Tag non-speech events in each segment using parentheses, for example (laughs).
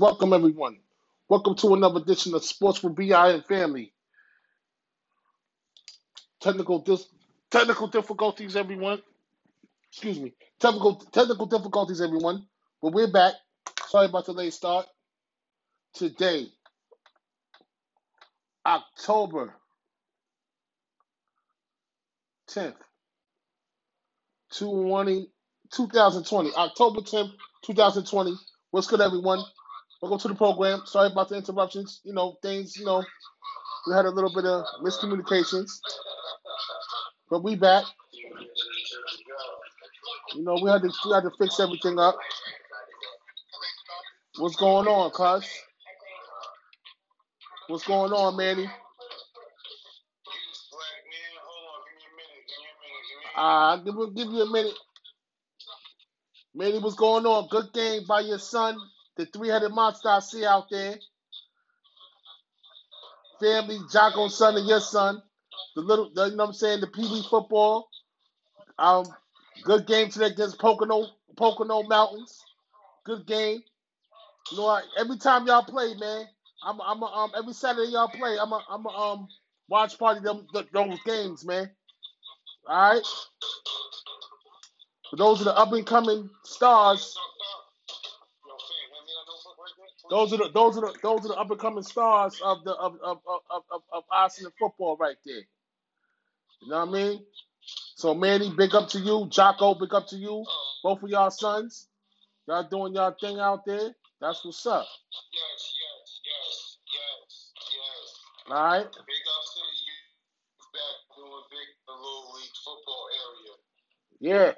Welcome, everyone. Welcome to another edition of Sports for BI and Family. Technical dis- technical difficulties, everyone. Excuse me. Technical technical difficulties, everyone. But we're back. Sorry about the late start. Today, October 10th, 2020, 2020. October 10th, 2020. What's good, everyone? Welcome to the program. Sorry about the interruptions. You know, things, you know, we had a little bit of miscommunications. But we back. You know, we had to we had to fix everything up. What's going on, cuz? What's going on, Manny? Uh, give, give you a minute. Manny, what's going on? Good game by your son, the three-headed monster I see out there. Family, Jocko's son and your son. The little, the, you know what I'm saying, the Wee football. Um, good game today against Pocono, Pocono Mountains. Good game. You know, what? every time y'all play, man, I'm, I'm, a, um, every Saturday y'all play, I'm, a, I'm, a, um, watch party them, th- those games, man. All right. For those are the up and coming stars. Those are the those are the those are the up and coming stars of the of of of of, of, Arsenal football right there. You know what I mean? So Manny, big up to you. Jocko, big up to you. Both of y'all sons. Y'all doing y'all thing out there. That's what's up. Yes, yes, yes, yes, yes. All right. Big up to youth back doing big little league football area. Yeah.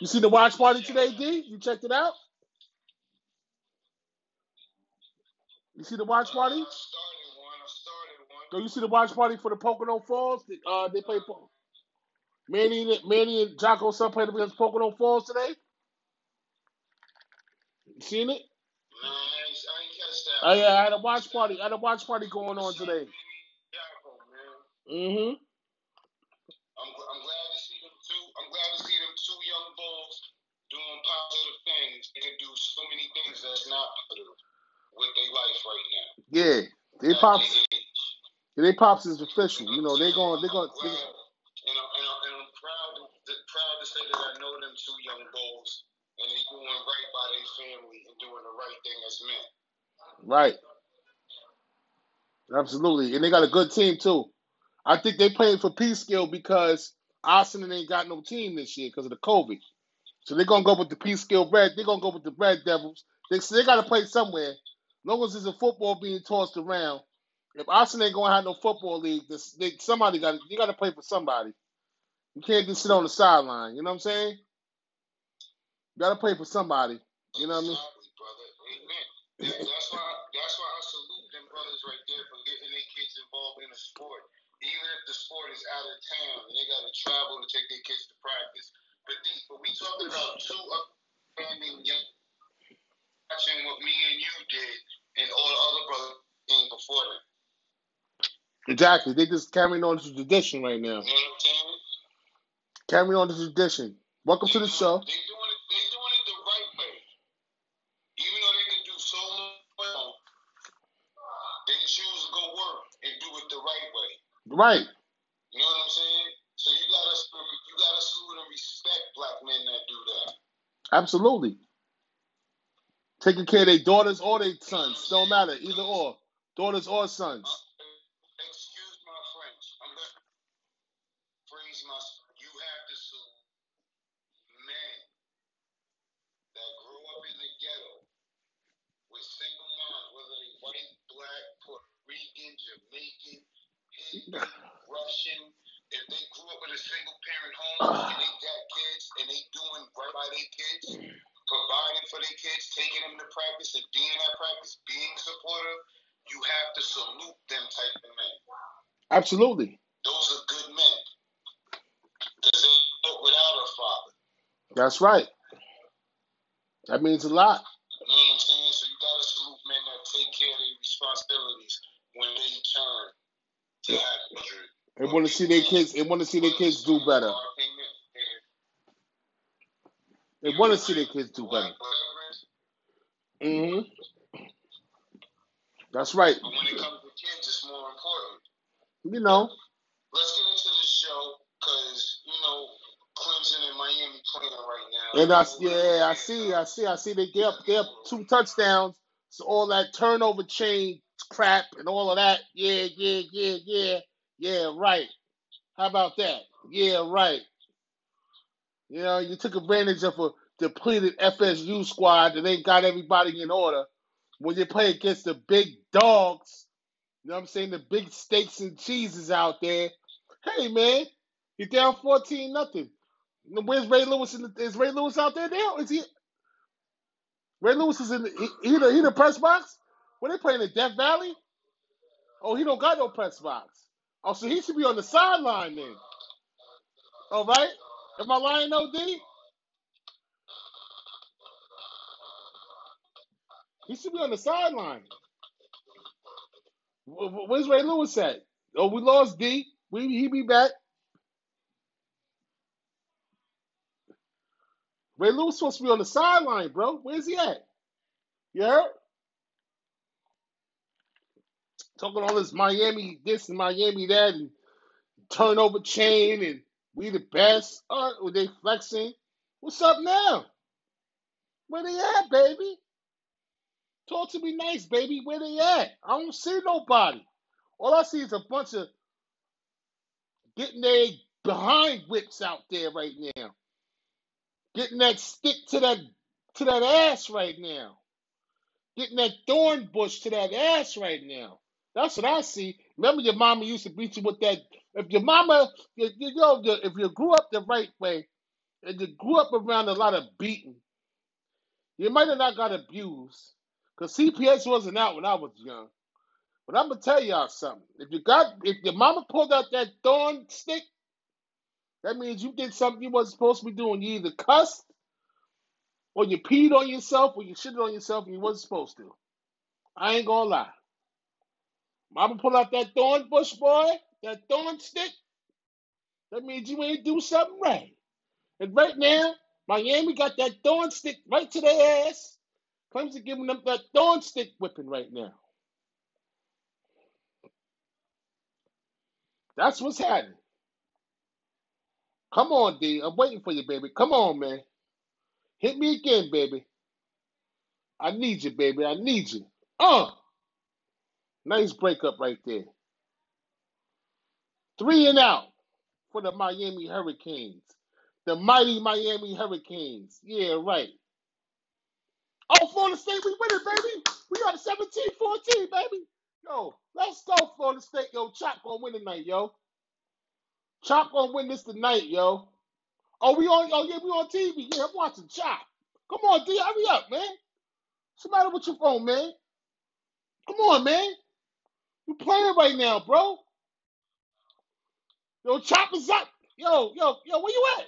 You see the watch party today, D? You checked it out? You see the watch Uh, I party? started one. I one. So you see the watch party for the Pocono Falls? Uh, they play Po- Manny, and- Manny and Jocko son played against Pocono Falls today. You seen it? Nah, I ain't, I ain't catch that. Oh yeah, I had a watch party. I had a watch party going on today. Mm-hmm. I'm, I'm glad to see them two. I'm glad to see them two young bulls doing positive things. They can do so many things that's not positive with their life right now. Yeah, they At pops. They pops is official. You know they're going. They I'm going. glad, and, I'm, and, I'm, and I'm proud, to, proud to say that I know them two young bulls, and they're doing right by their family and doing the right thing as men. Right. Absolutely, and they got a good team too. I think they playing for Peekskill because Arsenal ain't got no team this year because of the COVID. So they're gonna go with the Peekskill Red. They're gonna go with the Red Devils. They so they got to play somewhere. Long as there's a football being tossed around. If Arsenal ain't gonna have no football league, this they, somebody got you got to play for somebody. You can't just sit on the sideline. You know what I'm saying? You got to play for somebody. You know what I mean? Amen. That's why. That's why I salute them brothers right there for getting their kids involved in the sport, even if the sport is out of town and they got to travel to take their kids to practice. But these, but we talking about two upstanding young, watching what me and you did, and all the other brothers came before them. Exactly. They just carrying on the tradition right now. You know what I'm saying? Carrying on the tradition. Welcome to the show. They doing it. They doing it the right way. Even though they can do so much well, they choose to go work and do it the right way. Right. You know what I'm saying? So you gotta you gotta salute and respect black men that do that. Absolutely. Taking care of their daughters or their sons. Don't matter. Either or. Daughters or sons. Uh, excuse my French. I'm gonna phrase my. You have to men that grew up in the ghetto with single moms, whether they white, black, Puerto Rican, Jamaican, Hindu, (sighs) Russian. If they grew up with a single parent home and they got kids and they doing right by their kids, providing for their kids, taking them to practice and being at practice, being supportive, you have to salute them type of men. Absolutely. Those are good men. Because they up without a father. That's right. That means a lot. You know what I'm saying? So you gotta salute men that take care of their responsibilities when they turn to adulthood. They want to see their kids. They want to see their kids do better. They want to see their kids do better. Whatever it is, hmm That's right. But when it comes to kids, it's more important. You know. Let's get into the show because you know Clemson and Miami playing right now. And I yeah, I see, I see, I see. They get up, they up two touchdowns. So all that turnover chain crap and all of that. Yeah, yeah, yeah, yeah, yeah. Right. How about that? Yeah, right. You know, you took advantage of a depleted FSU squad that ain't got everybody in order. When you play against the big dogs, you know what I'm saying? The big steaks and cheeses out there. Hey man, you're down 14 nothing. Where's Ray Lewis? The, is Ray Lewis out there now? Is he? Ray Lewis is in the he, he the he the press box. When they playing in Death Valley? Oh, he don't got no press box. Oh, so he should be on the sideline then. All right. Am I lying, OD? He should be on the sideline. Wh- wh- Where's Ray Lewis at? Oh, we lost D. We he be back. Ray Lewis supposed to be on the sideline, bro. Where's he at? Heard? Talking all this Miami this and Miami that and turnover chain and we the best. Oh, well, they flexing. What's up now? Where they at, baby? Talk to me nice, baby. Where they at? I don't see nobody. All I see is a bunch of getting their behind whips out there right now. Getting that stick to that to that ass right now. Getting that thorn bush to that ass right now. That's what I see. Remember your mama used to beat you with that. If your mama, you, you know, if you grew up the right way and you grew up around a lot of beating, you might have not got abused. Because CPS wasn't out when I was young. But I'm gonna tell y'all something. If you got if your mama pulled out that thorn stick, that means you did something you wasn't supposed to be doing. You either cussed or you peed on yourself or you shitted on yourself and you wasn't supposed to. I ain't gonna lie. Mama pull out that thorn bush boy, that thorn stick, that means you ain't do something right. And right now, Miami got that thorn stick right to their ass. Clemson giving them that thorn stick whipping right now. That's what's happening. Come on, D. I'm waiting for you, baby. Come on, man. Hit me again, baby. I need you, baby. I need you. Uh, nice breakup right there. Three and out for the Miami Hurricanes. The mighty Miami Hurricanes. Yeah, right. Oh, Florida State, we win it, baby. We got 17-14, baby. Yo, let's go, Florida State. Yo, Chop gonna win tonight, yo. Chop gonna win this tonight, yo. Oh, we on? Oh, yeah, we on TV. Yeah, I'm watching Chop. Come on, D, hurry up, man. What's the matter with your phone, man? Come on, man. You playing right now, bro. Yo, Chop is up. Yo, yo, yo, where you at?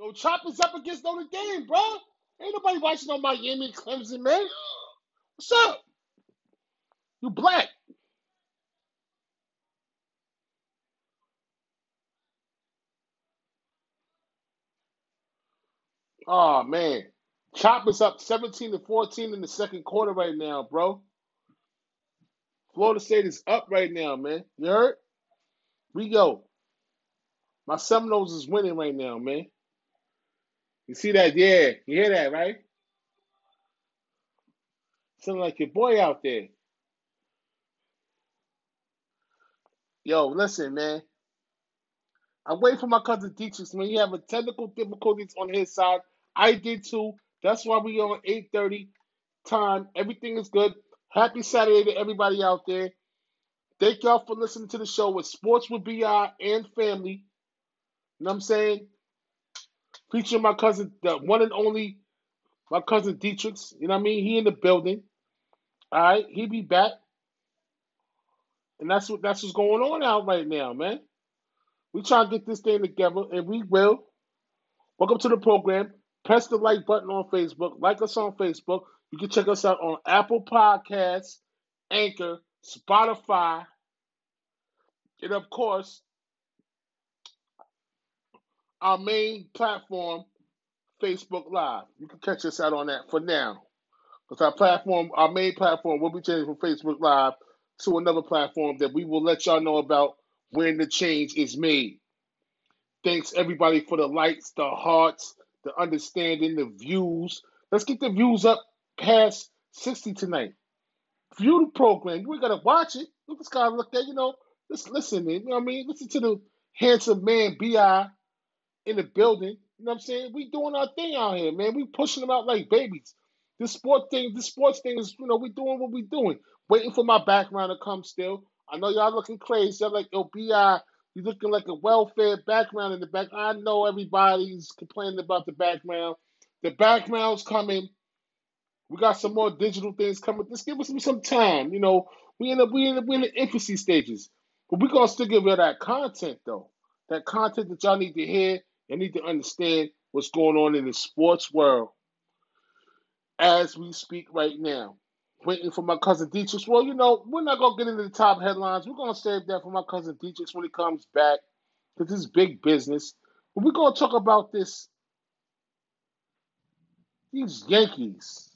Yo, Chop is up against Notre Dame, bro. Ain't nobody watching on Miami Clemson, man. What's up? You black. Oh man. Chop is up 17 to 14 in the second quarter right now, bro. Florida State is up right now, man. You heard? We go. My Seminoles is winning right now, man. You see that? Yeah. You hear that, right? Sounding like your boy out there. Yo, listen, man. I'm waiting for my cousin Dietrich, man. He having technical difficulties on his side. I did too. That's why we on 8:30 time. Everything is good. Happy Saturday to everybody out there. Thank y'all for listening to the show with Sports with BI and family. You know what I'm saying? Featuring my cousin, the one and only, my cousin Dietrich. You know what I mean? He in the building. All right, he be back. And that's what that's what's going on out right now, man. We trying to get this thing together, and we will. Welcome to the program. Press the like button on Facebook. Like us on Facebook. You can check us out on Apple Podcasts, Anchor, Spotify, and of course, our main platform, Facebook Live. You can catch us out on that for now. Because our platform, our main platform, will be changing from Facebook Live to another platform that we will let y'all know about when the change is made. Thanks everybody for the likes, the hearts, the understanding, the views. Let's get the views up past 60 tonight. View the program. We gotta watch it. Look this guy look at, you know, just listen, you know what I mean? Listen to the handsome man BI in the building. You know what I'm saying? We doing our thing out here, man. We pushing them out like babies. This sport thing, this sports thing is, you know, we doing what we doing. Waiting for my background to come still. I know y'all looking crazy. Y'all like, yo, BI, you looking like a welfare background in the back. I know everybody's complaining about the background. The background's coming. We got some more digital things coming. Just give us some time. You know, we in the we in the, we in the infancy stages, but we gonna still give you that content though. That content that y'all need to hear and need to understand what's going on in the sports world as we speak right now. Waiting for my cousin Dietrich. Well, you know, we're not gonna get into the top headlines. We're gonna save that for my cousin Dietrich when he comes back, because this is big business. But we're gonna talk about this. These Yankees.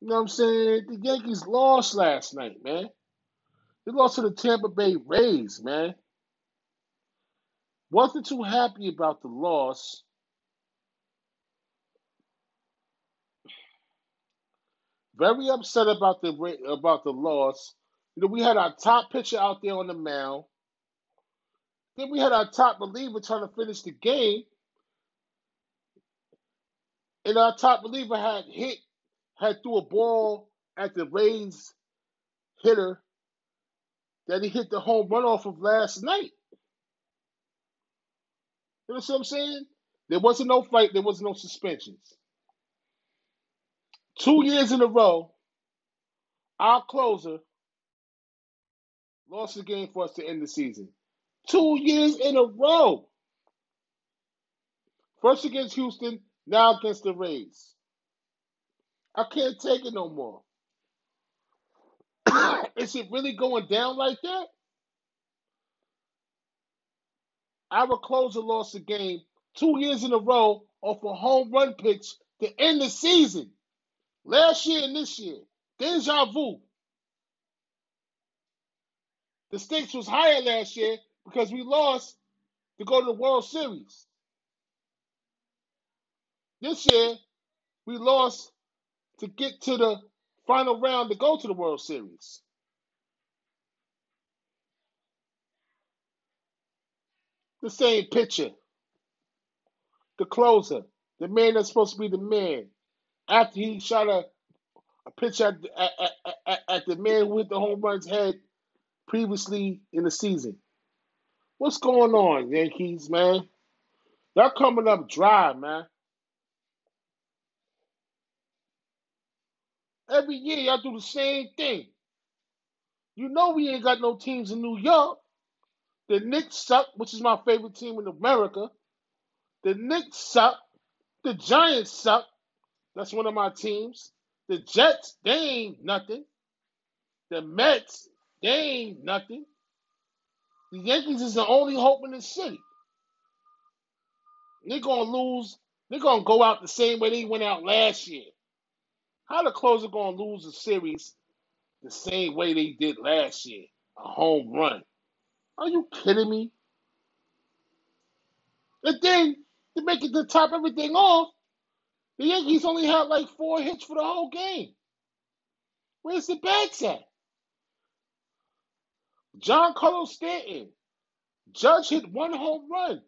You know what I'm saying? The Yankees lost last night, man. They lost to the Tampa Bay Rays, man. Wasn't too happy about the loss. Very upset about the about the loss. You know, we had our top pitcher out there on the mound. Then we had our top reliever trying to finish the game. And our top reliever had hit, had threw a ball at the Rays hitter that he hit the home run off of last night. You know what I'm saying? There wasn't no fight, there was no suspensions. Two years in a row, our closer lost the game for us to end the season. Two years in a row. First against Houston, now against the Rays. I can't take it no more. (coughs) Is it really going down like that? Our closer lost the game two years in a row off a home run pitch to end the season. Last year and this year. Deja vu. The stakes was higher last year because we lost to go to the World Series. This year, we lost to get to the final round to go to the World Series. The same pitcher, the closer, the man that's supposed to be the man. After he shot a, a pitch at, at, at, at the man with the home run's head previously in the season. What's going on, Yankees, man? Y'all coming up dry, man. Every year y'all do the same thing. You know we ain't got no teams in New York. The Knicks suck, which is my favorite team in America. The Knicks suck. The Giants suck. That's one of my teams. The Jets, they ain't nothing. The Mets, they ain't nothing. The Yankees is the only hope in the city. They're gonna lose. They're gonna go out the same way they went out last year. How the closer gonna lose a series the same way they did last year? A home run. Are you kidding me? And then to make it to top everything off, the Yankees only had like four hits for the whole game. Where's the bats at? Giancarlo Stanton. Judge hit one home run.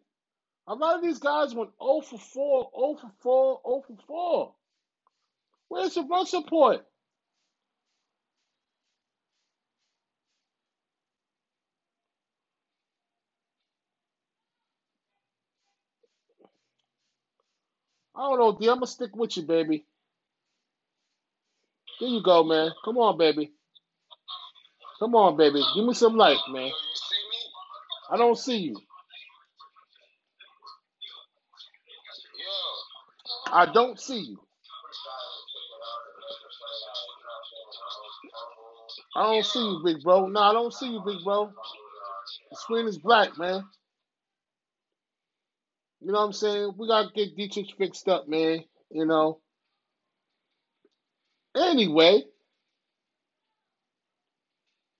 A lot of these guys went 0 for 4, 0 for 4, 0 for 4. Where's the run support? I don't know, D. I'm gonna stick with you, baby. There you go, man. Come on, baby. Come on, baby. Give me some life, man. I don't see you. I don't see you. I don't see you, big bro. No, I don't see you, big bro. The screen is black, man. You know what I'm saying? We gotta get Dietrich fixed up, man. You know. Anyway,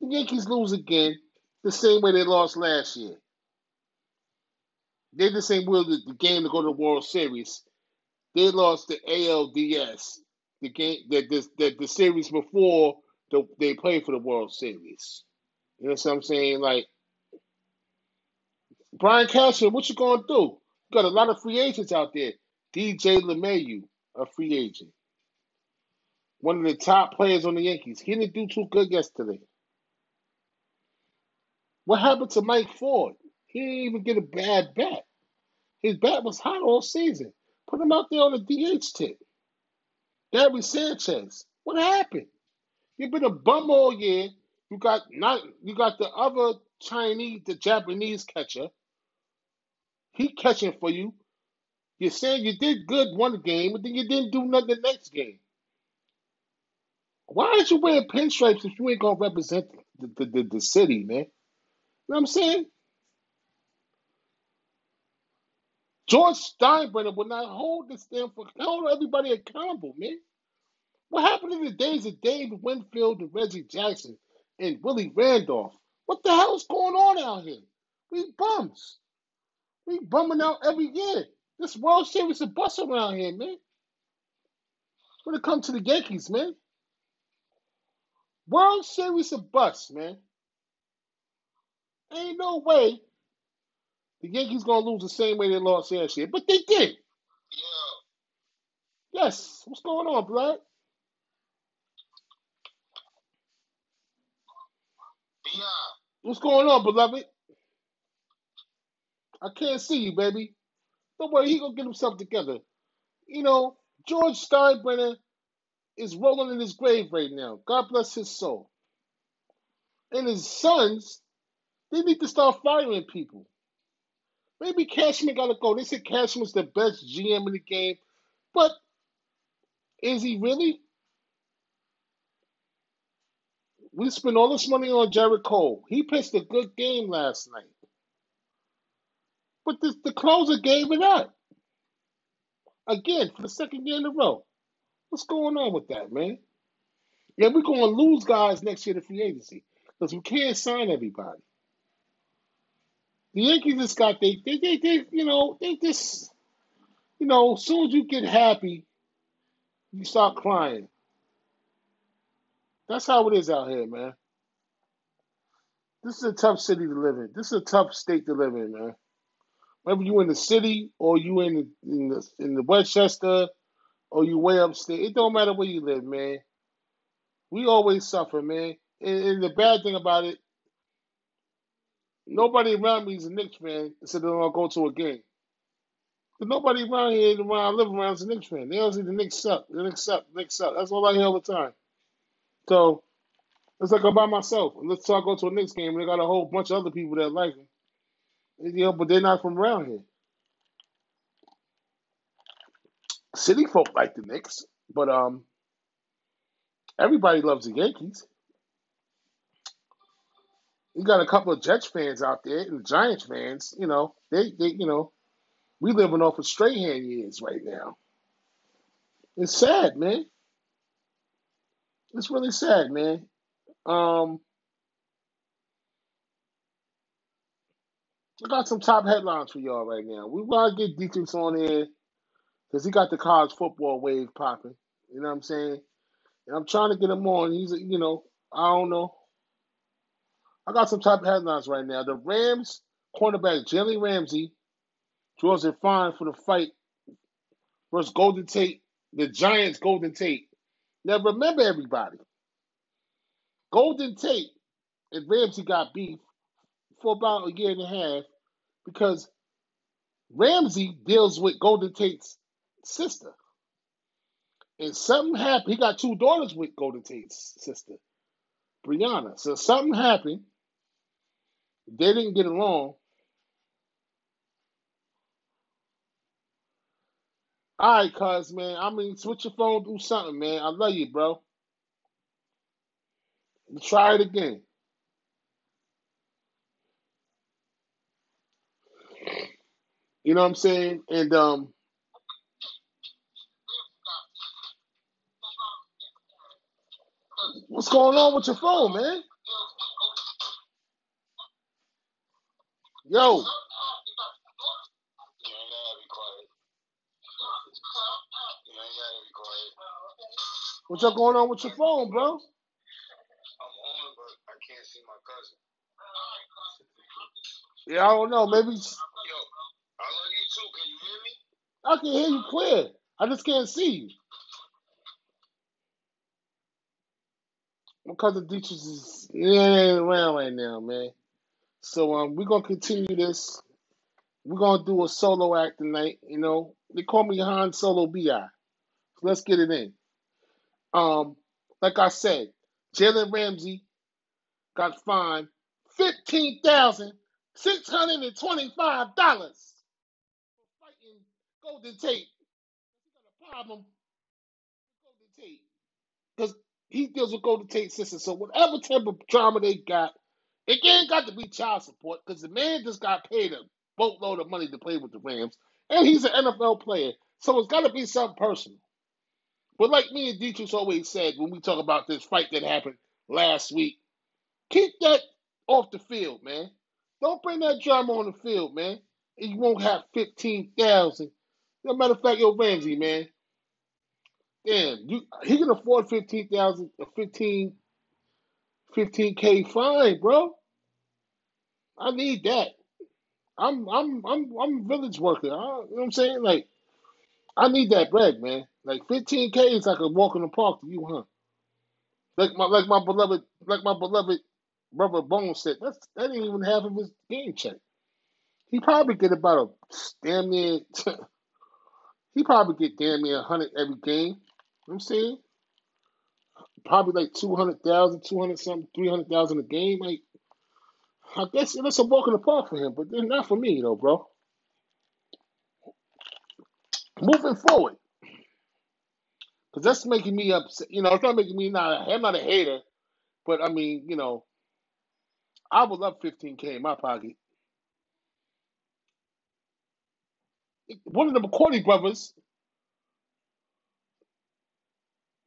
the Yankees lose again, the same way they lost last year. They just ain't will the, the game to go to the World Series. They lost the ALDS, the game that the, the, the series before the, they played for the World Series. You know what I'm saying? Like Brian Cashman, what you gonna do? Got a lot of free agents out there. DJ LeMahieu, a free agent. One of the top players on the Yankees. He didn't do too good yesterday. What happened to Mike Ford? He didn't even get a bad bat. His bat was hot all season. Put him out there on the DH tip. Gary Sanchez. What happened? You've been a bum all year. You got not you got the other Chinese, the Japanese catcher. He catching for you. You're saying you did good one game, but then you didn't do nothing the next game. Why aren't you wearing pinstripes if you ain't gonna represent the, the, the, the city, man? You know what I'm saying? George Steinbrenner will not hold this damn for hold everybody accountable, man. What happened in the days of Dave Winfield and Reggie Jackson and Willie Randolph? What the hell's going on out here? We bums. We bumming out every year. This World Series is a bust around here, man. When it comes to the Yankees, man. World Series is a bust, man. Ain't no way the Yankees gonna lose the same way they lost last year, but they did. Yeah. Yes. What's going on, blood? Beyond. What's going on, beloved? I can't see you, baby. Don't worry, he gonna get himself together. You know, George Steinbrenner is rolling in his grave right now. God bless his soul. And his sons, they need to start firing people. Maybe Cashman gotta go. They said Cashman's the best GM in the game, but is he really? We spent all this money on Gerrit Cole. He pitched a good game last night. But the, the closer gave it up. Again, for the second year in a row. What's going on with that, man? Yeah, we're going to lose guys next year to free agency because we can't sign everybody. The Yankees just got they they they, they you know they just you know as soon as you get happy, you start crying. That's how it is out here, man. This is a tough city to live in. This is a tough state to live in, man. Whether you in the city or you in the, in the in the Westchester or you way upstate, it don't matter where you live, man. We always suffer, man. And, and the bad thing about it, nobody around me is a Knicks fan, so they don't go to a game. But nobody around here, around I live around, is a Knicks fan. They all say the Knicks suck. The Knicks suck. The Knicks suck. That's all I hear all the time. So it's like I'm by myself. Let's talk go to a Knicks game, and they got a whole bunch of other people that like them. You know, but they're not from around here. City folk like the Knicks, but um, everybody loves the Yankees. You got a couple of Jets fans out there and Giants fans. You know, they they you know, we living off of Strahan years right now. It's sad, man. It's really sad, man. Um, I got some top headlines for y'all right now. We want to get Dietrich on here because he got the college football wave popping. You know what I'm saying? And I'm trying to get him on. He's, you know, I don't know. I got some top headlines right now. The Rams cornerback Jalen Ramsey draws a fine for the fight versus Golden Tate, the Giants Golden Tate. Now remember everybody, Golden Tate and Ramsey got beef for about a year and a half because Ramsey deals with Golden Tate's sister. And something happened. He got two daughters with Golden Tate's sister, Brianna. So something happened. They didn't get along. All right, cuz, man. I mean, switch your phone, do something, man. I love you, bro. Try it again. You know what I'm saying? And um, What's going on with your phone, man? Yo, what's up going on with your phone, bro? I'm on, but I can't see my cousin. Yeah, I don't know. Maybe I love you too. Can you hear me? I can hear you clear. I just can't see you. My cousin Dietrich is yeah around right now, man. So um, we're gonna continue this. We're gonna do a solo act tonight. You know, they call me Han Solo Bi. So let's get it in. Um, like I said, Jalen Ramsey got fined fifteen thousand six hundred and twenty-five dollars Golden Tate. He got a problem with Golden Tate because he deals with Golden Tate's sister. So whatever type of drama they got, it ain't got to be child support because the man just got paid a boatload of money to play with the Rams, and he's an NFL player. So it's got to be something personal. But like me and Dietrich always said when we talk about this fight that happened last week, keep that off the field, man. Don't bring that drama on the field, man. And you won't have 15,000 as a matter of fact, yo, Ramsey, man. Damn, you he can afford 15,000 15k fine, bro. I need that. I'm I'm I'm I'm village worker. I, you know what I'm saying? Like I need that bread, man. Like 15k is like a walk in the park to you, huh? Like my like my beloved like my beloved brother Bone said, that's that ain't even half of his game check. He probably get about a damn near (laughs) he probably get damn near a hundred every game. You know I'm saying? Probably like 200,000, 200 something, 300,000 a game. Like, I guess it's a walk in the park for him, but then not for me, though, bro. Moving forward, because that's making me upset. You know, it's not making me not. I'm not a hater, but I mean, you know, I would love 15k in my pocket. One of the McCourty brothers,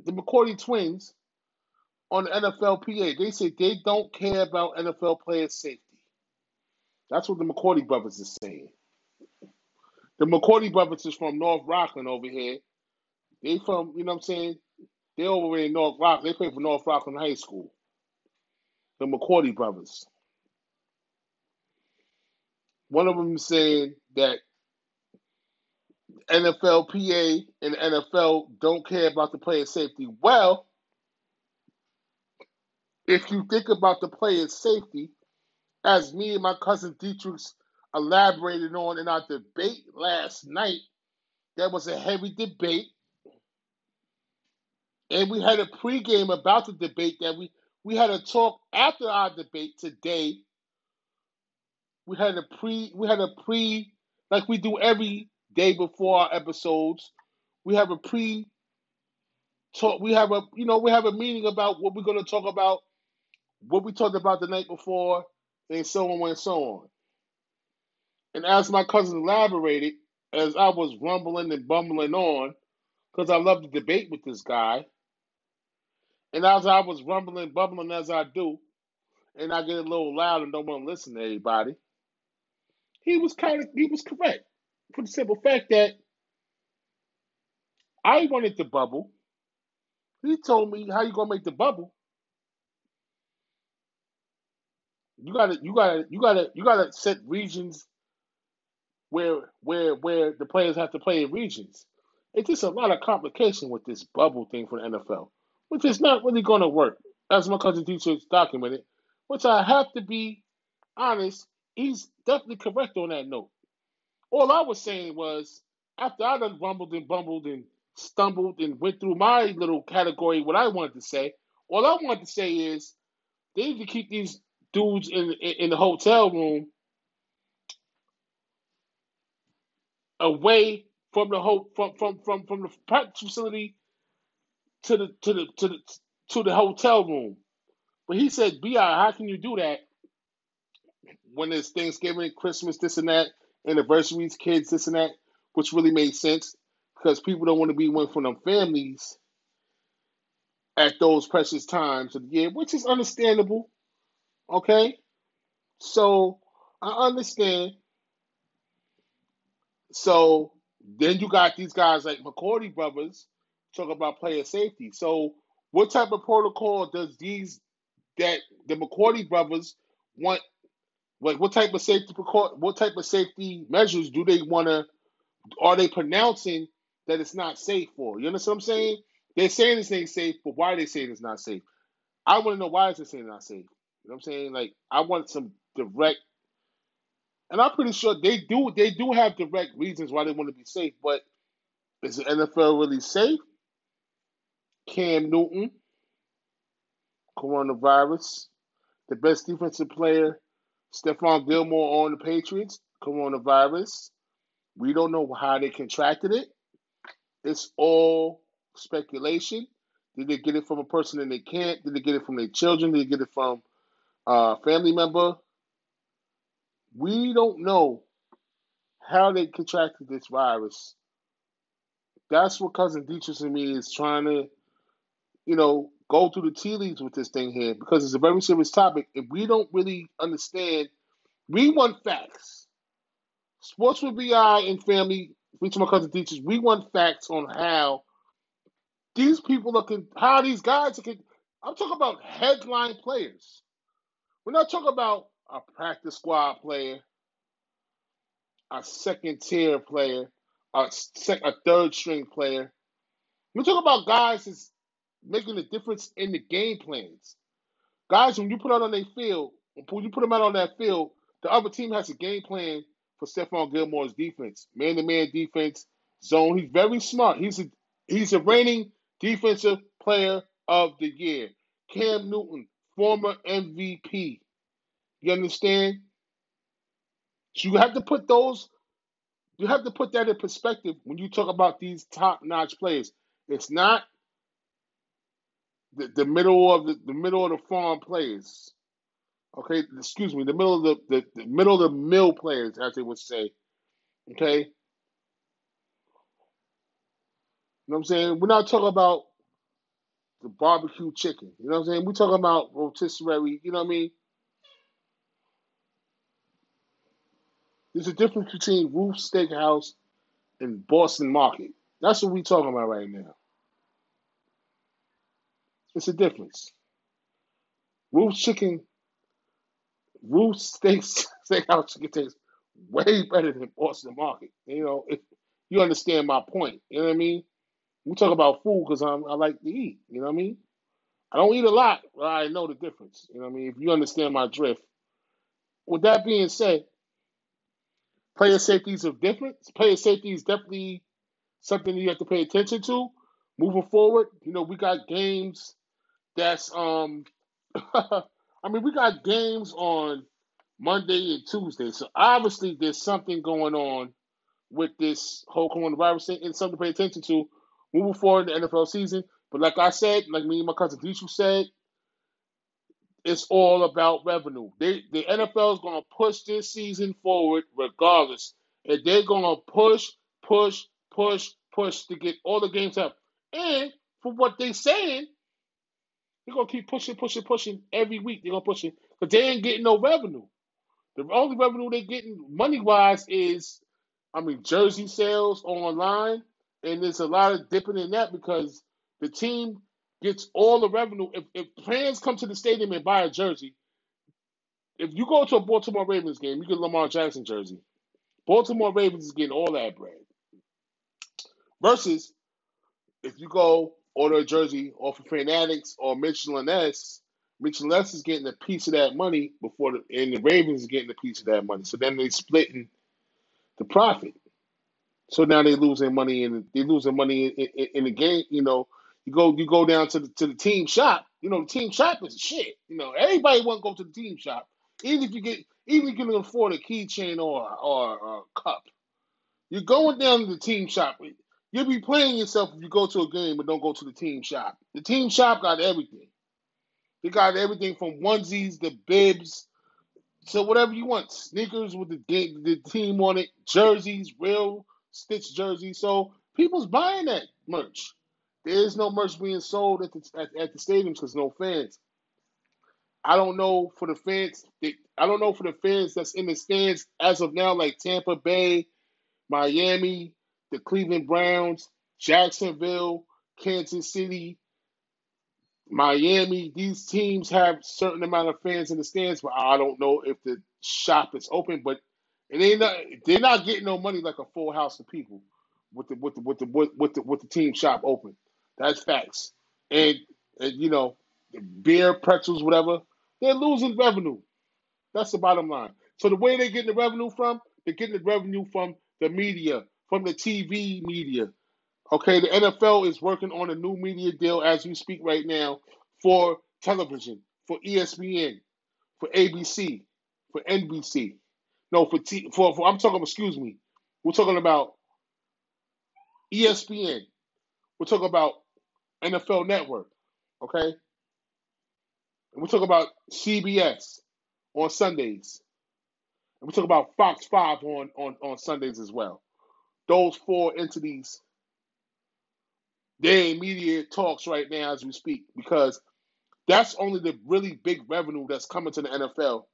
the McCourty twins, on the NFLPA, they say they don't care about NFL players' safety. That's what the McCourty brothers is saying. The McCourty brothers is from North Rockland over here. They from, you know what I'm saying? They over in North Rock. They play for North Rockland High School. The McCourty brothers. One of them saying that NFLPA and NFL don't care about the player safety. Well, if you think about the player's safety, as me and my cousin Dietrich elaborated on in our debate last night, that was a heavy debate. And we had a pregame about the debate that we, we had a talk after our debate today. We had a pre we had a pre like we do every day before our episodes. We have a pre talk we have a you know, we have a meeting about what we're gonna talk about, what we talked about the night before, and so on and so on. And as my cousin elaborated, as I was rumbling and bumbling on, because I love to debate with this guy, and as I was rumbling, bumbling as I do, and I get a little loud and don't want to listen to anybody, he was kind of he was correct for the simple fact that I wanted the bubble. He told me how you gonna make the bubble. You gotta you gotta you gotta you gotta set regions where where where the players have to play in regions. It's just a lot of complication with this bubble thing for the NFL, which is not really gonna work, as my cousin teacher documented, which I have to be honest, he's definitely correct on that note. All I was saying was after I done rumbled and bumbled and stumbled and went through my little category, what I wanted to say, all I wanted to say is they need to keep these dudes in in, the hotel room away from the whole from from from from the practice facility to the to the to the to the hotel room. But he said, "Bi, how can you do that when it's Thanksgiving, Christmas, this and that, anniversaries, kids, this and that?" Which really made sense because people don't want to be away from them families at those precious times of the year, which is understandable. Okay, so I understand. So then you got these guys like McCourty brothers talk about player safety. So what type of protocol does these that the McCourty brothers want? Like what type of safety what type of safety measures do they want to? Are they pronouncing that it's not safe for? You understand what I'm saying? They're saying this ain't safe, but why are they saying it's not safe? I want to know why is it saying it's not safe. You know what I'm saying? Like I want some direct, and I'm pretty sure they do. They do have direct reasons why they want to be safe, but is the NFL really safe? Cam Newton, coronavirus. The best defensive player, Stephon Gilmore on the Patriots, coronavirus. We don't know how they contracted it. It's all speculation. Did they get it from a person in their camp? Did they get it from their children? Did they get it from a family member? We don't know how they contracted this virus. That's what cousin Dietrich and me is trying to, you know, go through the tea leaves with this thing here because it's a very serious topic. If we don't really understand, we want facts. Sports with BI and family, featuring my cousin Dietrich, we want facts on how these people are, con- how these guys are. Con- I'm talking about headline players. We're not talking about a practice squad player, a second tier player, a, sec- a third string player. We're talking about guys that's making a difference in the game plans. Guys, when you put out on their field, when you put them out on that field, the other team has a game plan for Stephon Gilmore's defense, man to man defense, zone. He's very smart. He's a he's a reigning defensive player of the year. Cam Newton, former MVP. You understand? So you have to put those, you have to put that in perspective when you talk about these top notch players. It's not the, the middle of the, the middle of the farm players. Okay, excuse me, the middle of the, the, the middle of the mill players, as they would say. Okay, you know what I'm saying? We're not talking about the barbecue chicken. You know what I'm saying? We're talking about rotisserie. You know what I mean? There's a difference between Roof Steakhouse and Boston Market. That's what we're talking about right now. It's a difference. Roof Chicken, Roof (laughs) Steak Steakhouse chicken tastes way better than Boston Market. You know, if you understand my point. You know what I mean? We talk about food because I like to eat. You know what I mean? I don't eat a lot, but I know the difference. You know what I mean? If you understand my drift. With that being said, player safeties are difference. Player safety is definitely something you have to pay attention to. Moving forward, you know, we got games that's um (laughs) I mean we got games on Monday and Tuesday. So obviously there's something going on with this whole coronavirus thing and something to pay attention to moving forward in the NFL season. But like I said, like me and my cousin Dishu said, it's all about revenue. They the NFL is gonna push this season forward regardless. And they're gonna push, push, push, push to get all the games up. And for what they're saying, they're gonna keep pushing, pushing, pushing every week. They're gonna push it because they ain't getting no revenue. The only revenue they're getting money wise is, I mean, jersey sales online, and there's a lot of dipping in that because the team gets all the revenue. If, if fans come to the stadium and buy a jersey, if you go to a Baltimore Ravens game, you get Lamar Jackson jersey. Baltimore Ravens is getting all that bread. Versus if you go order a jersey off of Fanatics or Mitchell and S, Mitchell and is getting a piece of that money before the and the Ravens is getting a piece of that money. So then they're splitting the profit. So now they losing money and they losing money in, in, in the game. You know, you go you go down to the to the team shop. You know, the team shop is shit. You know, everybody want to go to the team shop, even if you get even if you can afford a keychain or or a cup. You're going down to the team shop. You'll be playing yourself if you go to a game but don't go to the team shop. The team shop got everything. They got everything from onesies to bibs to whatever you want. Sneakers with the the team on it, jerseys, real stitch jerseys. So people's buying that merch. There is no merch being sold at the at, at the stadiums because no fans. I don't know for the fans. They, I don't know for the fans that's in the stands as of now, like Tampa Bay, Miami, the Cleveland Browns, Jacksonville, Kansas City, Miami. These teams have certain amount of fans in the stands, but I don't know if the shop is open. But it ain't not, they're not getting no money like a full house of people with the with the with the with, the with the team shop open. That's facts. And, and you know, beer, pretzels, whatever, they're losing revenue. That's the bottom line. So the way they're getting the revenue from, they're getting the revenue from the media, from the TV media. Okay, the NFL is working on a new media deal as we speak right now for television, for ESPN, for ABC, for NBC. No, for T for, for I'm talking excuse me. We're talking about ESPN. We're talking about NFL Network. Okay? And we talk about CBS on Sundays. And we talk about Fox 5 on, on, on Sundays as well. Those four entities, they immediate talks right now as we speak because that's only the really big revenue that's coming to the NFL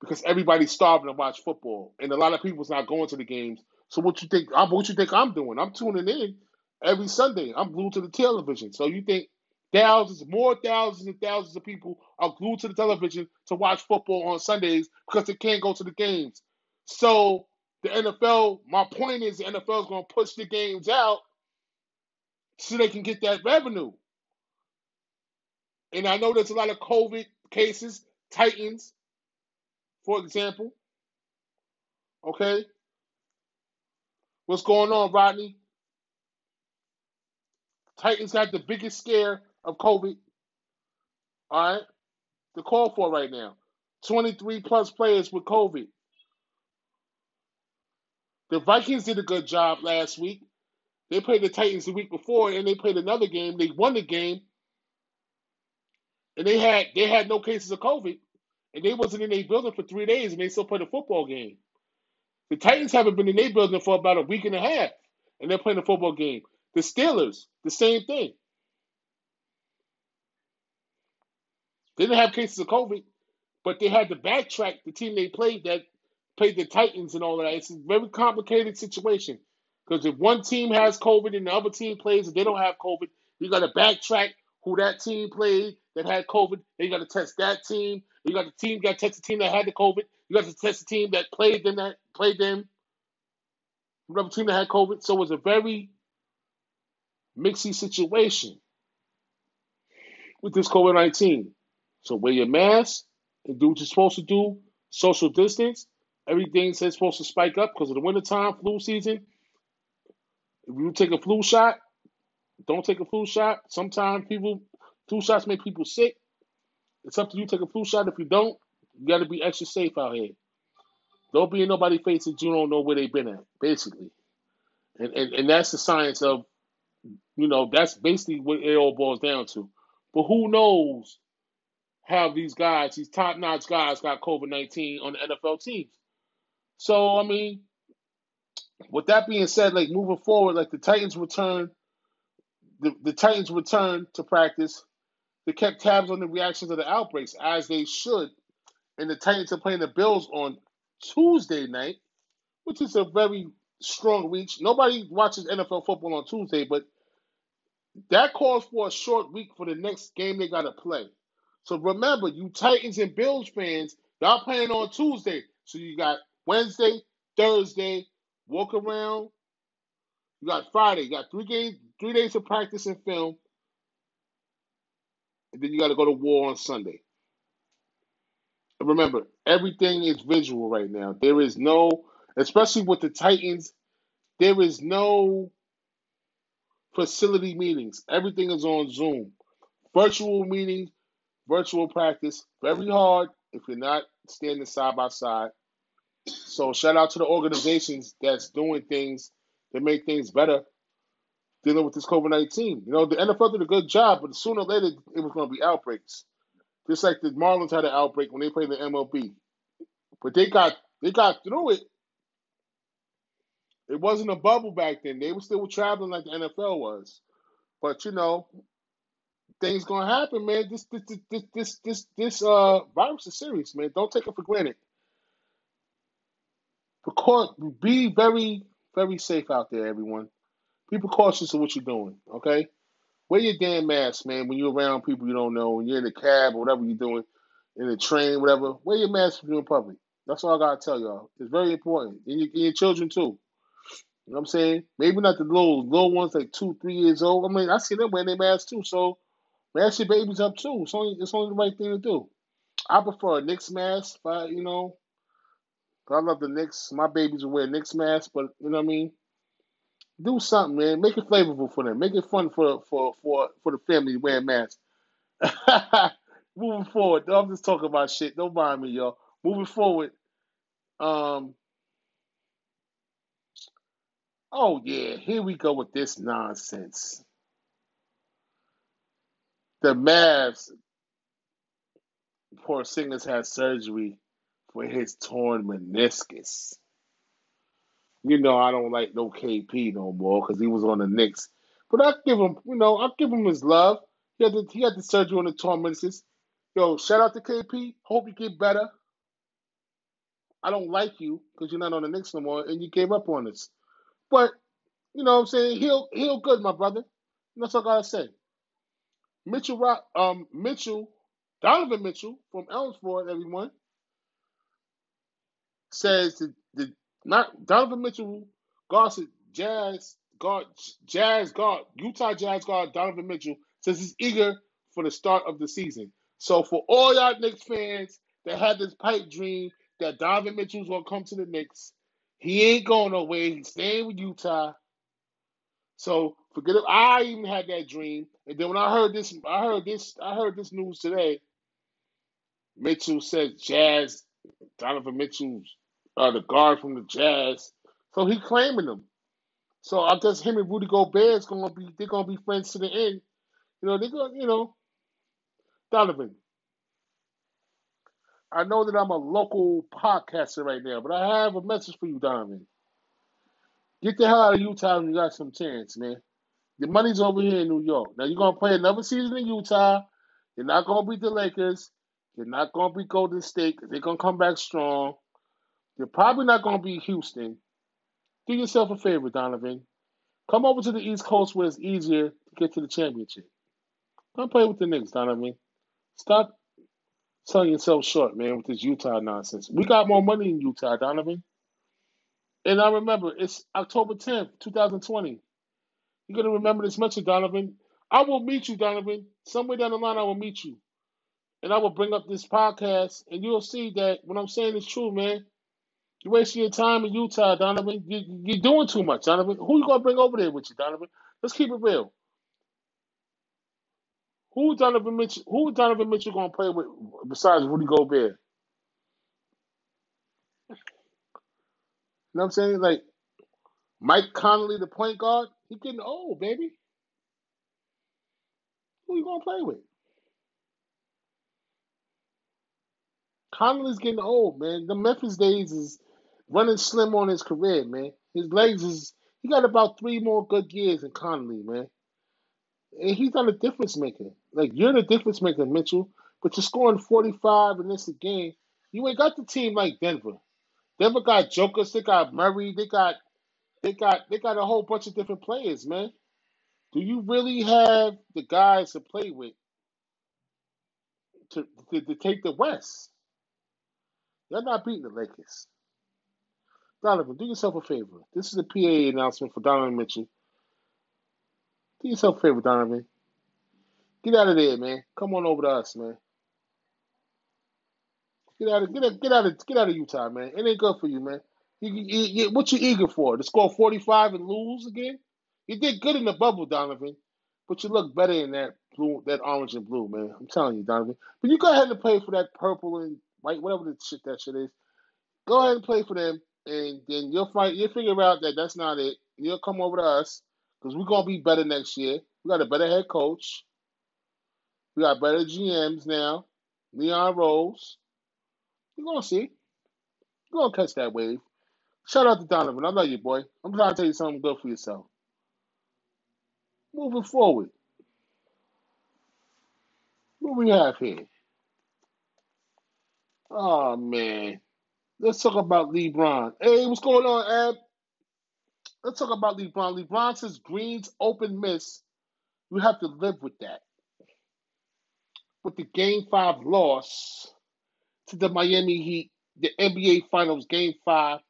because everybody's starving to watch football and a lot of people's not going to the games. So what you think? I'm what you think I'm doing? I'm tuning in every Sunday. I'm glued to the television. So you think thousands, more thousands and thousands of people are glued to the television to watch football on Sundays because they can't go to the games. So the NFL, my point is the NFL is going to push the games out so they can get that revenue. And I know there's a lot of COVID cases, Titans, for example. Okay? What's going on, Rodney? Titans got the biggest scare of COVID. All right, the call for right now. 23 plus players with COVID. The Vikings did a good job last week. They played the Titans the week before, and they played another game. They won the game, and they had they had no cases of COVID, and they wasn't in their building for three days, and they still played a football game. The Titans haven't been in their building for about a week and a half, and they're playing a football game. The Steelers, the same thing. They didn't have cases of COVID, but they had to backtrack the team they played that played the Titans and all that. It's a very complicated situation because if one team has COVID and the other team plays and they don't have COVID, you got to backtrack who that team played that had COVID. Then you got to test that team. You got the team got to test the team that had the COVID. You got to test the team that played them that played them. Another team that had COVID. So it was a very mixy situation with this COVID 19. So wear your mask and do what you're supposed to do, social distance. Everything's supposed to spike up because of the wintertime, flu season. If you take a flu shot, don't take a flu shot. Sometimes people, flu shots make people sick. It's up to you take a flu shot. If you don't, you got to be extra safe out here. Don't be in nobody's face that you don't know where they've been at, basically. And, and, and that's the science of you know, that's basically what it all boils down to. But who knows how these guys, these top notch guys, got COVID 19 on the NFL teams. So, I mean, with that being said, like moving forward, like the Titans return, the, the Titans return to practice. They kept tabs on the reactions of the outbreaks, as they should. And the Titans are playing the Bills on Tuesday night, which is a very strong reach. Nobody watches NFL football on Tuesday, but that calls for a short week for the next game they got to play. So remember, you Titans and Bills fans, y'all playing on Tuesday. So you got Wednesday, Thursday, walk around. You got Friday. You got three games, three days of practice and film, and then you got to go to war on Sunday. And remember, everything is visual right now. There is no, especially with the Titans, there is no facility meetings. Everything is on Zoom. Virtual meetings, virtual practice. Very hard if you're not standing side by side. So shout out to the organizations that's doing things that make things better dealing with this COVID nineteen. You know, the NFL did a good job, but sooner or later it was going to be outbreaks. Just like the Marlins had an outbreak when they played the MLB, but they got they got through it. It wasn't a bubble back then. They were still traveling like the NFL was. But you know, things gonna happen, man. This this this this this this uh virus is serious, man. Don't take it for granted. Because be very very safe out there, everyone. Be precautious of what you're doing, okay? Wear your damn mask, man. When you're around people you don't know, when you're in the cab or whatever you're doing, in the train, whatever, wear your mask when you're in public. That's all I gotta tell y'all. It's very important, and your, and your children too. You know what I'm saying? Maybe not the little little ones like two, three years old. I mean, I see them wearing their masks too. So mask your babies up too. It's only it's only the right thing to do. I prefer a Knicks mask, but you know, I love the Knicks. My babies will wear Knicks masks, but you know what I mean. Do something, man. Make it flavorful for them. Make it fun for for for for the family wearing masks. (laughs) Moving forward, I'm just talking about shit. Don't mind me, y'all. Moving forward, um, oh yeah, here we go with this nonsense. The Mavs, singers had surgery for his torn meniscus. You know I don't like no KP no more because he was on the Knicks, but I give him, you know, I give him his love. He had the, he had the surgery on the torn meniscus. Yo, shout out to KP. Hope you get better. I don't like you because you're not on the Knicks no more and you gave up on us. But, you know what I'm saying? Heal heal good, my brother. That's all I gotta say. Mitchell um Mitchell, Donovan Mitchell from Elmsford, everyone, says that the not Donovan Mitchell guard Jazz guard Jazz guard Utah Jazz guard Donovan Mitchell says he's eager for the start of the season. So for all y'all Knicks fans that had this pipe dream that Donovan Mitchell's gonna come to the Knicks, he ain't going nowhere. He's staying with Utah. So forget it. I even had that dream, and then when I heard this, I heard this, I heard this news today. Mitchell said Jazz, Donovan Mitchell's uh, the guard from the Jazz, so he claiming them. So I guess him and Rudy Gobert's gonna be they're gonna be friends to the end. You know they're gonna you know Donovan. I know that I'm a local podcaster right now, but I have a message for you, Donovan. Get the hell out of Utah when you got some chance, man. The money's over here in New York. Now you're gonna play another season in Utah. You're not gonna beat the Lakers. You're not gonna beat Golden State. They're gonna come back strong. You're probably not gonna be Houston. Do yourself a favor, Donovan. Come over to the East Coast where it's easier to get to the championship. Don't play with the Knicks, Donovan. Stop selling yourself short, man, with this Utah nonsense. We got more money in Utah, Donovan. And I remember it's October 10th, 2020. You're gonna remember this mention, Donovan. I will meet you, Donovan. Somewhere down the line, I will meet you, and I will bring up this podcast, and you'll see that what I'm saying is true, man. You're wasting your time in Utah, Donovan. You, you're doing too much, Donovan. Who you gonna bring over there with you, Donovan? Let's keep it real. Who Donovan Mitchell? Who Donovan Mitchell gonna play with besides Rudy Gobert? You know what I'm saying? Like Mike Conley, the point guard, he's getting old, baby. Who you gonna play with? Conley's getting old, man. The Memphis days is running slim on his career, man. His legs is he got about three more good years in Conley, man. And he's not a difference maker. Like you're the difference maker, Mitchell. But you're scoring 45 in this game. You ain't got the team like Denver. Denver got jokers. They got Murray. They got they got they got a whole bunch of different players, man. Do you really have the guys to play with to to, to take the West? You're not beating the Lakers. Donovan, do yourself a favor. This is a PA announcement for Donovan Mitchell. Do yourself a favor, Donovan. Get out of there, man. Come on over to us, man. Get out of get out, get out of get out of Utah, man. It ain't good for you, man. You, you, you, what you eager for? To score forty five and lose again? You did good in the bubble, Donovan, but you look better in that blue, that orange and blue, man. I'm telling you, Donovan. But you go ahead and play for that purple and whatever the shit that shit is. Go ahead and play for them, and then you'll find you'll figure out that that's not it. You'll come over to us because we're gonna be better next year. We got a better head coach. We got better GMs now. Leon Rose. You're gonna see. You're gonna catch that wave. Shout out to Donovan. I love you, boy. I'm trying to tell you something good for yourself. Moving forward. What we have here? Oh man. Let's talk about LeBron. Hey, what's going on, Ab? Let's talk about LeBron. LeBron says Green's open miss. You have to live with that. With the game five loss to the Miami Heat, the NBA Finals game five,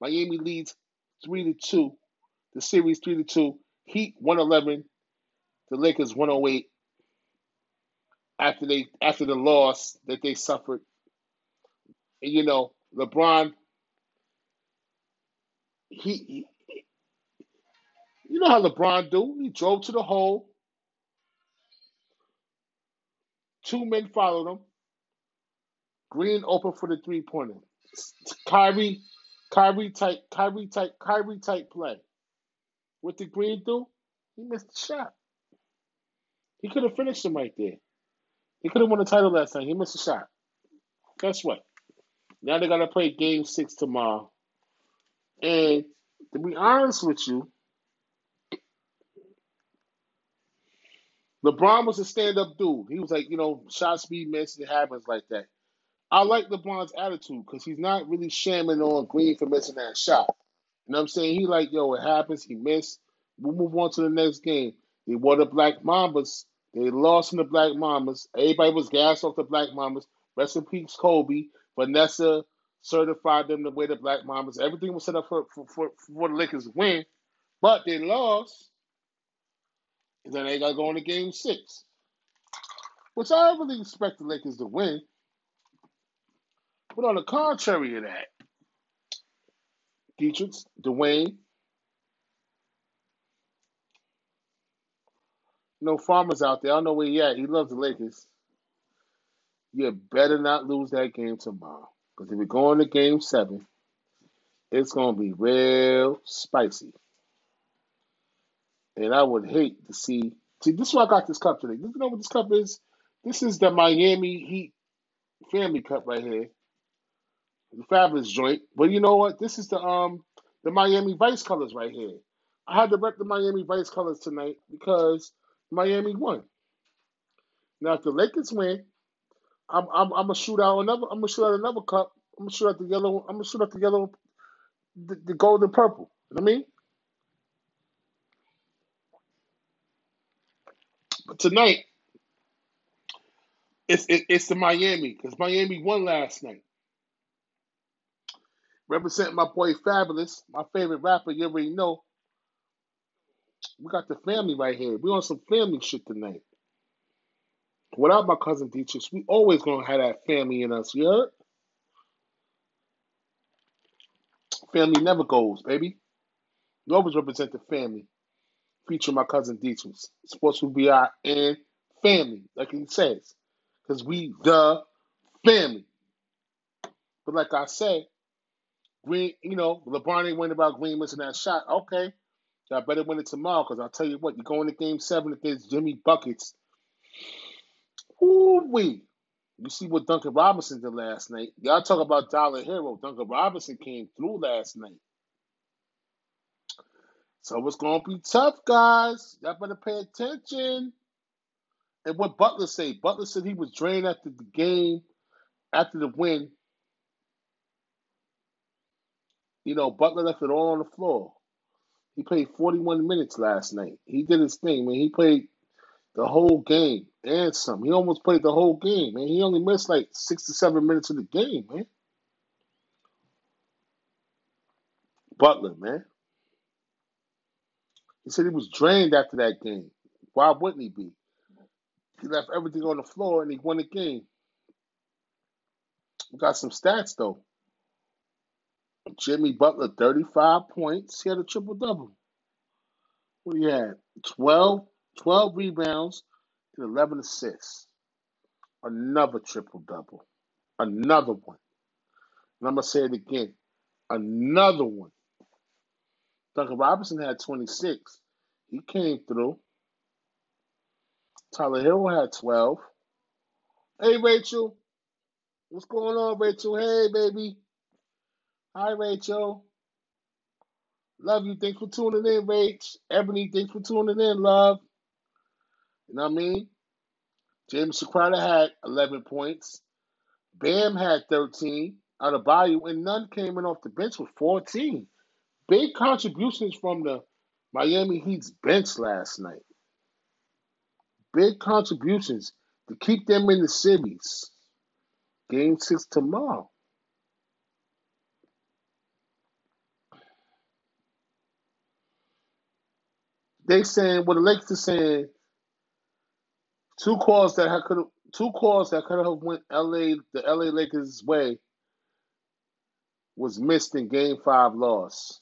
Miami leads three to two. The series three to two. Heat one eleven. The Lakers one oh eight. After they after the loss that they suffered. And you know, LeBron he, he you know how LeBron do? He drove to the hole. Two men followed him. Green open for the three pointer. Kyrie, Kyrie type, Kyrie type, Kyrie type play. What did Green do? He missed the shot. He could have finished him right there. He could have won the title last time. He missed a shot. Guess what? Now they gotta play game six tomorrow. And to be honest with you, LeBron was a stand up dude. He was like, you know, shot speed missed, it happens like that. I like LeBron's attitude because he's not really shamming on Green for missing that shot. You know what I'm saying? He like, yo, it happens, he missed. We'll move on to the next game. They wore the Black Mambas. They lost in the Black Mambas. Everybody was gassed off the Black Mambas. Rest in peace, Kobe. Vanessa certified them the way the Black Mambas. Everything was set up for, for, for, for the Lakers to win, but they lost. And then they got to go into game six, which I really expect the Lakers to win. But on the contrary of that, Dietrich, Dwayne, no farmers out there. I don't know where he at. He loves the Lakers. You better not lose that game tomorrow. Because if we go into game seven, it's going to be real spicy. And I would hate to see. See, this is why I got this cup today. You know what this cup is? This is the Miami Heat Family Cup right here. The fabulous joint. But you know what? This is the um the Miami Vice colors right here. I had to rep the Miami Vice colors tonight because Miami won. Now if the Lakers win, I'm I'm, I'm gonna shoot out another. I'm gonna shoot out another cup. I'm gonna shoot out the yellow. I'm gonna shoot out the yellow, the, the gold and purple. You know what I mean? But tonight, it's it, it's the Miami because Miami won last night. Representing my boy Fabulous, my favorite rapper. You already know. We got the family right here. We on some family shit tonight. Without my cousin Dietrich, we always gonna have that family in us. Heard? Family never goes, baby. You always represent the family. Feature my cousin Dietrich. Sports will be our and family, like he says. Because we the family. But like I said, Green, you know, LeBron ain't worried about Green missing that shot. Okay. Y'all better win it tomorrow because I'll tell you what, you're going to game seven against Jimmy Buckets. Ooh wee. You see what Duncan Robinson did last night. Y'all talk about Tyler Herro. Duncan Robinson came through last night. So it's gonna be tough, guys. Y'all better pay attention. And what Butler say? Butler said he was drained after the game, after the win. You know, Butler left it all on the floor. He played 41 minutes last night. He did his thing, man. He played the whole game and some. He almost played the whole game, man. He only missed like six to seven minutes of the game, man. Butler, man. He said he was drained after that game. Why wouldn't he be? He left everything on the floor and he won the game. We got some stats though. Jimmy Butler, 35 points. He had a triple double. What he had? 12, 12 rebounds and 11 assists. Another triple double. Another one. And I'm going to say it again. Another one. Duncan Robinson had 26. He came through. Tyler Herro had 12. Hey, Rachel. What's going on, Rachel? Hey, baby. Hi, Rachel. Love you. Thanks for tuning in, Rach. Ebony, thanks for tuning in, love. You know what I mean? James Crowder had 11 points. Bam had 13 Adebayo, and Nunn came in off the bench with 14. Big contributions from the Miami Heat's bench last night. Big contributions to keep them in the series. Game six tomorrow. They saying well the Lakers are saying two calls that could two calls that could have went LA the LA Lakers way was missed in game five loss.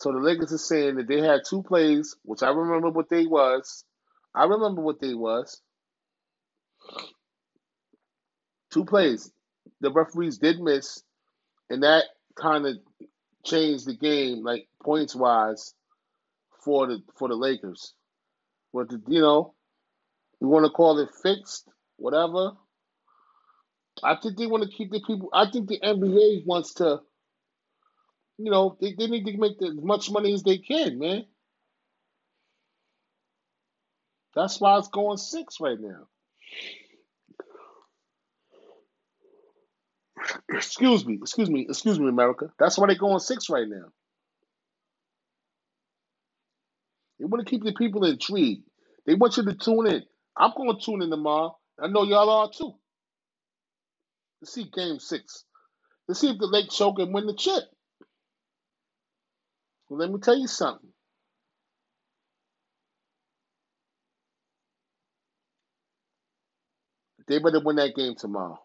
So the Lakers are saying that they had two plays, which I remember what they was. I remember what they was. Two plays. The referees did miss, and that kind of changed the game, like points wise, for the for the Lakers. But the, you know, you want to call it fixed, whatever. I think they want to keep the people. I think the NBA wants to, you know, they, they need to make the, as much money as they can, man. That's why it's going six right now. Excuse me, excuse me, excuse me, America. That's why they're going six right now. They want to keep the people intrigued. They want you to tune in. I'm going to tune in tomorrow. I know y'all are too. To see game six. To see if the Lake Show can win the chip. Well, let me tell you something. They better win that game tomorrow.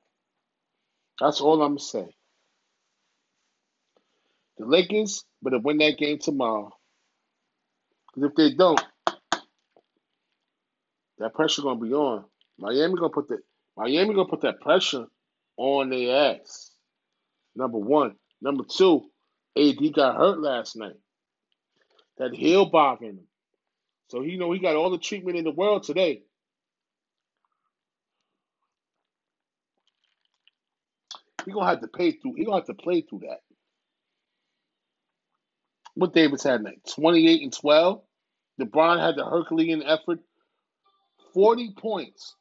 That's all I'm going to say. The Lakers better win that game tomorrow. Because if they don't, that pressure gonna be on. Miami gonna put the Miami gonna put that pressure on their ass. Number one. Number two, AD got hurt last night. That heel bothering him. So he know he got all the treatment in the world today. He gonna have to pay through. He gonna have to play through that. What Davis had like 28 and 12. LeBron had the Herculean effort, 40 points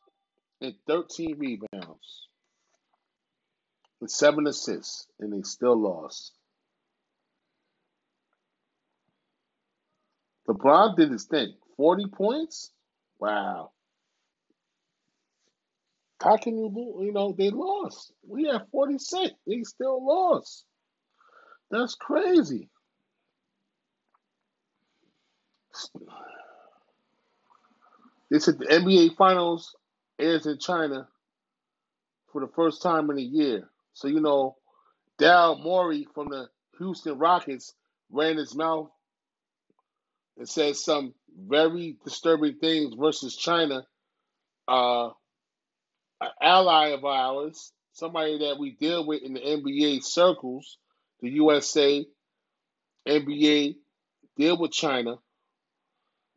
and 13 rebounds with seven assists, and they still lost. LeBron did his thing. 40 points? Wow. How can you? You know, they lost. We had 46. They still lost. That's crazy. They said the NBA Finals airs in China for the first time in a year. So, you know, Daryl Morey from the Houston Rockets ran his mouth and said some very disturbing things versus China, uh, an ally of ours, somebody that we deal with in the NBA circles, the USA, NBA, deal with China.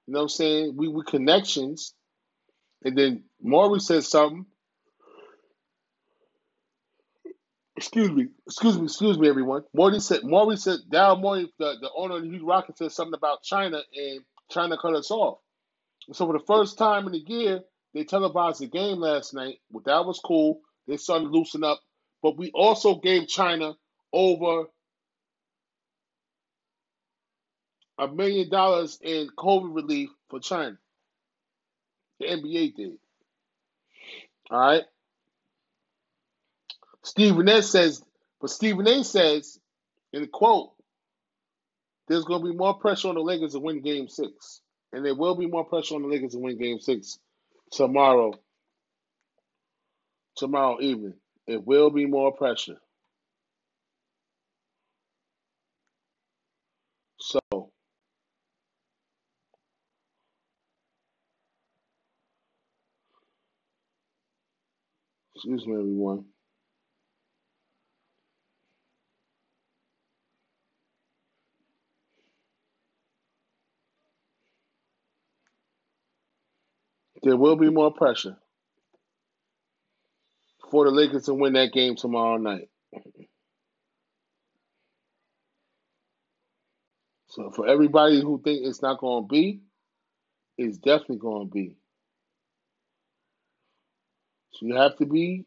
You know what I'm saying? We we connections. And then Morey said something. Excuse me, excuse me, excuse me, everyone. Morey said Morey said Daryl Morey, the, the owner of the Houston said something about China and China cut us off. So for the first time in the year, they televised the game last night. Well, that was cool. They started to loosen up. But we also gave China over a million dollars in COVID relief for China. The NBA did. All right. Stephen A says, but Stephen A says, in the quote, there's going to be more pressure on the Lakers to win game six. And there will be more pressure on the Lakers to win game six tomorrow. Tomorrow evening. It will be more pressure. So Excuse me, everyone. There will be more pressure for the Lakers to win that game tomorrow night. So for everybody who think it's not going to be, it's definitely going to be. So you have to be,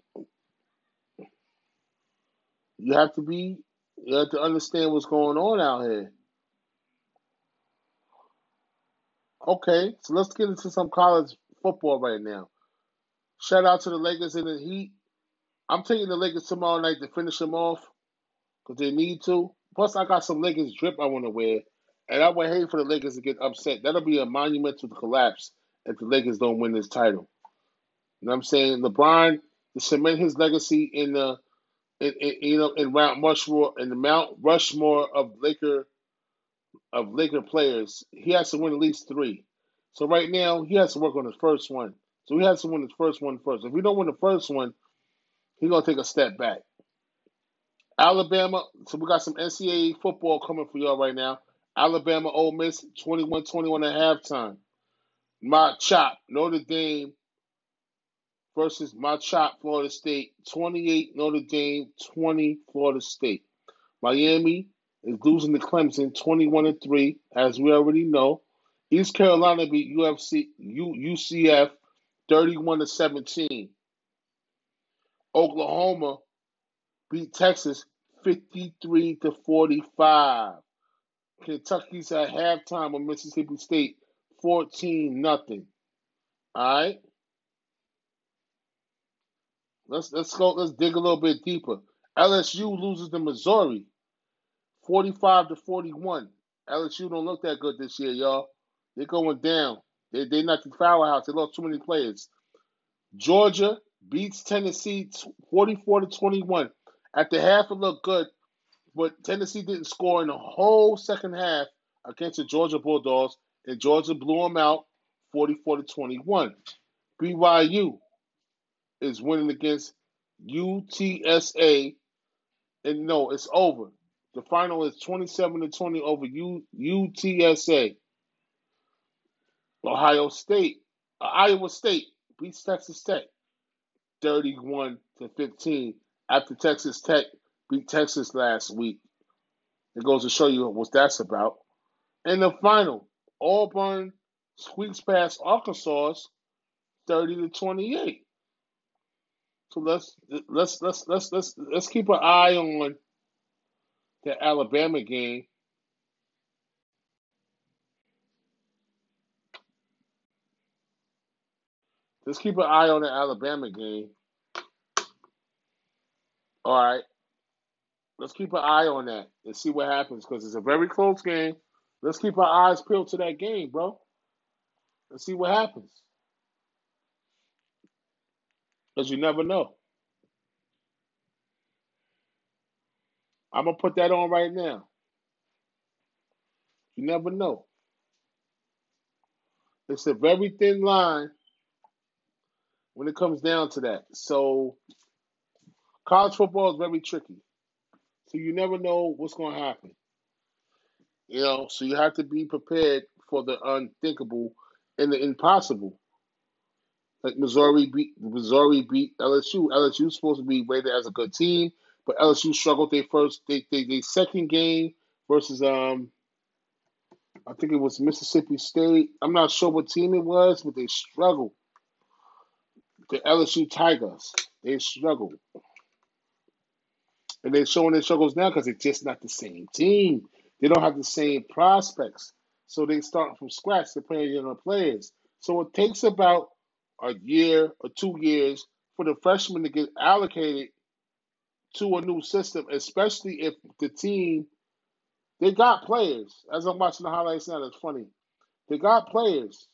you have to be, you have to understand what's going on out here. Okay, so let's get into some college football right now. Shout out to the Lakers and the Heat. I'm taking the Lakers tomorrow night to finish them off because they need to. Plus, I got some Lakers drip I want to wear, and I would hate for the Lakers to get upset. That'll be a monumental collapse if the Lakers don't win this title. You know what I'm saying? LeBron to cement his legacy in the, in, in, you know, in Mount Rushmore in the Mount Rushmore of Laker, of Laker players. He has to win at least three. So right now he has to work on his first one. So he has to win his first one first. If we don't win the first one, he's gonna take a step back. Alabama, so we got some NCAA football coming for y'all right now. Alabama Ole Miss 21-21 at halftime. My chop, Notre Dame versus my chop, Florida State. 28 Notre Dame, 20 Florida State. Miami is losing to Clemson 21 and 3, as we already know. East Carolina beat UFC U, UCF 31 to 17. Oklahoma beat Texas 53 to 45. Kentucky's at halftime with Mississippi State 14 nothing. All right. Let's let's go. Let's dig a little bit deeper. LSU loses to Missouri, 45 to 41. LSU don't look that good this year, y'all. They're going down. They they not the foul house. They lost too many players. Georgia beats Tennessee 44 to 21. At the half, it looked good, but Tennessee didn't score in the whole second half against the Georgia Bulldogs, and Georgia blew them out 44 to 21. BYU is winning against UTSA, and no, it's over. The final is 27 to 20 over U, UTSA. Ohio State, uh, Iowa State beats Texas Tech 31 to 15 after Texas Tech beat Texas last week. It goes to show you what that's about. And the final, Auburn squeaks past Arkansas 30 to 28. So let's let's let's let's let's let's keep an eye on the Alabama game. Let's keep an eye on the Alabama game. All right. Let's keep an eye on that and see what happens because it's a very close game. Let's keep our eyes peeled to that game, bro. Let's see what happens. Because you never know. I'm to put that on right now. You never know. It's a very thin line when it comes down to that. So college football is very tricky. So you never know what's to happen. You know, so you have to be prepared for the unthinkable and the impossible. Like Missouri beat Missouri beat LSU. LSU is supposed to be rated as a good team, but LSU struggled their first they they, they second game versus um I think it was Mississippi State. I'm not sure what team it was, but they struggled. The LSU Tigers, they struggled. And they're showing their struggles now because it's just not the same team. They don't have the same prospects. So they start from scratch. They're playing younger players. So it takes about a year or two years for the freshmen to get allocated to a new system, especially if the team they got players. As I'm watching the highlights now, it's funny. They got players,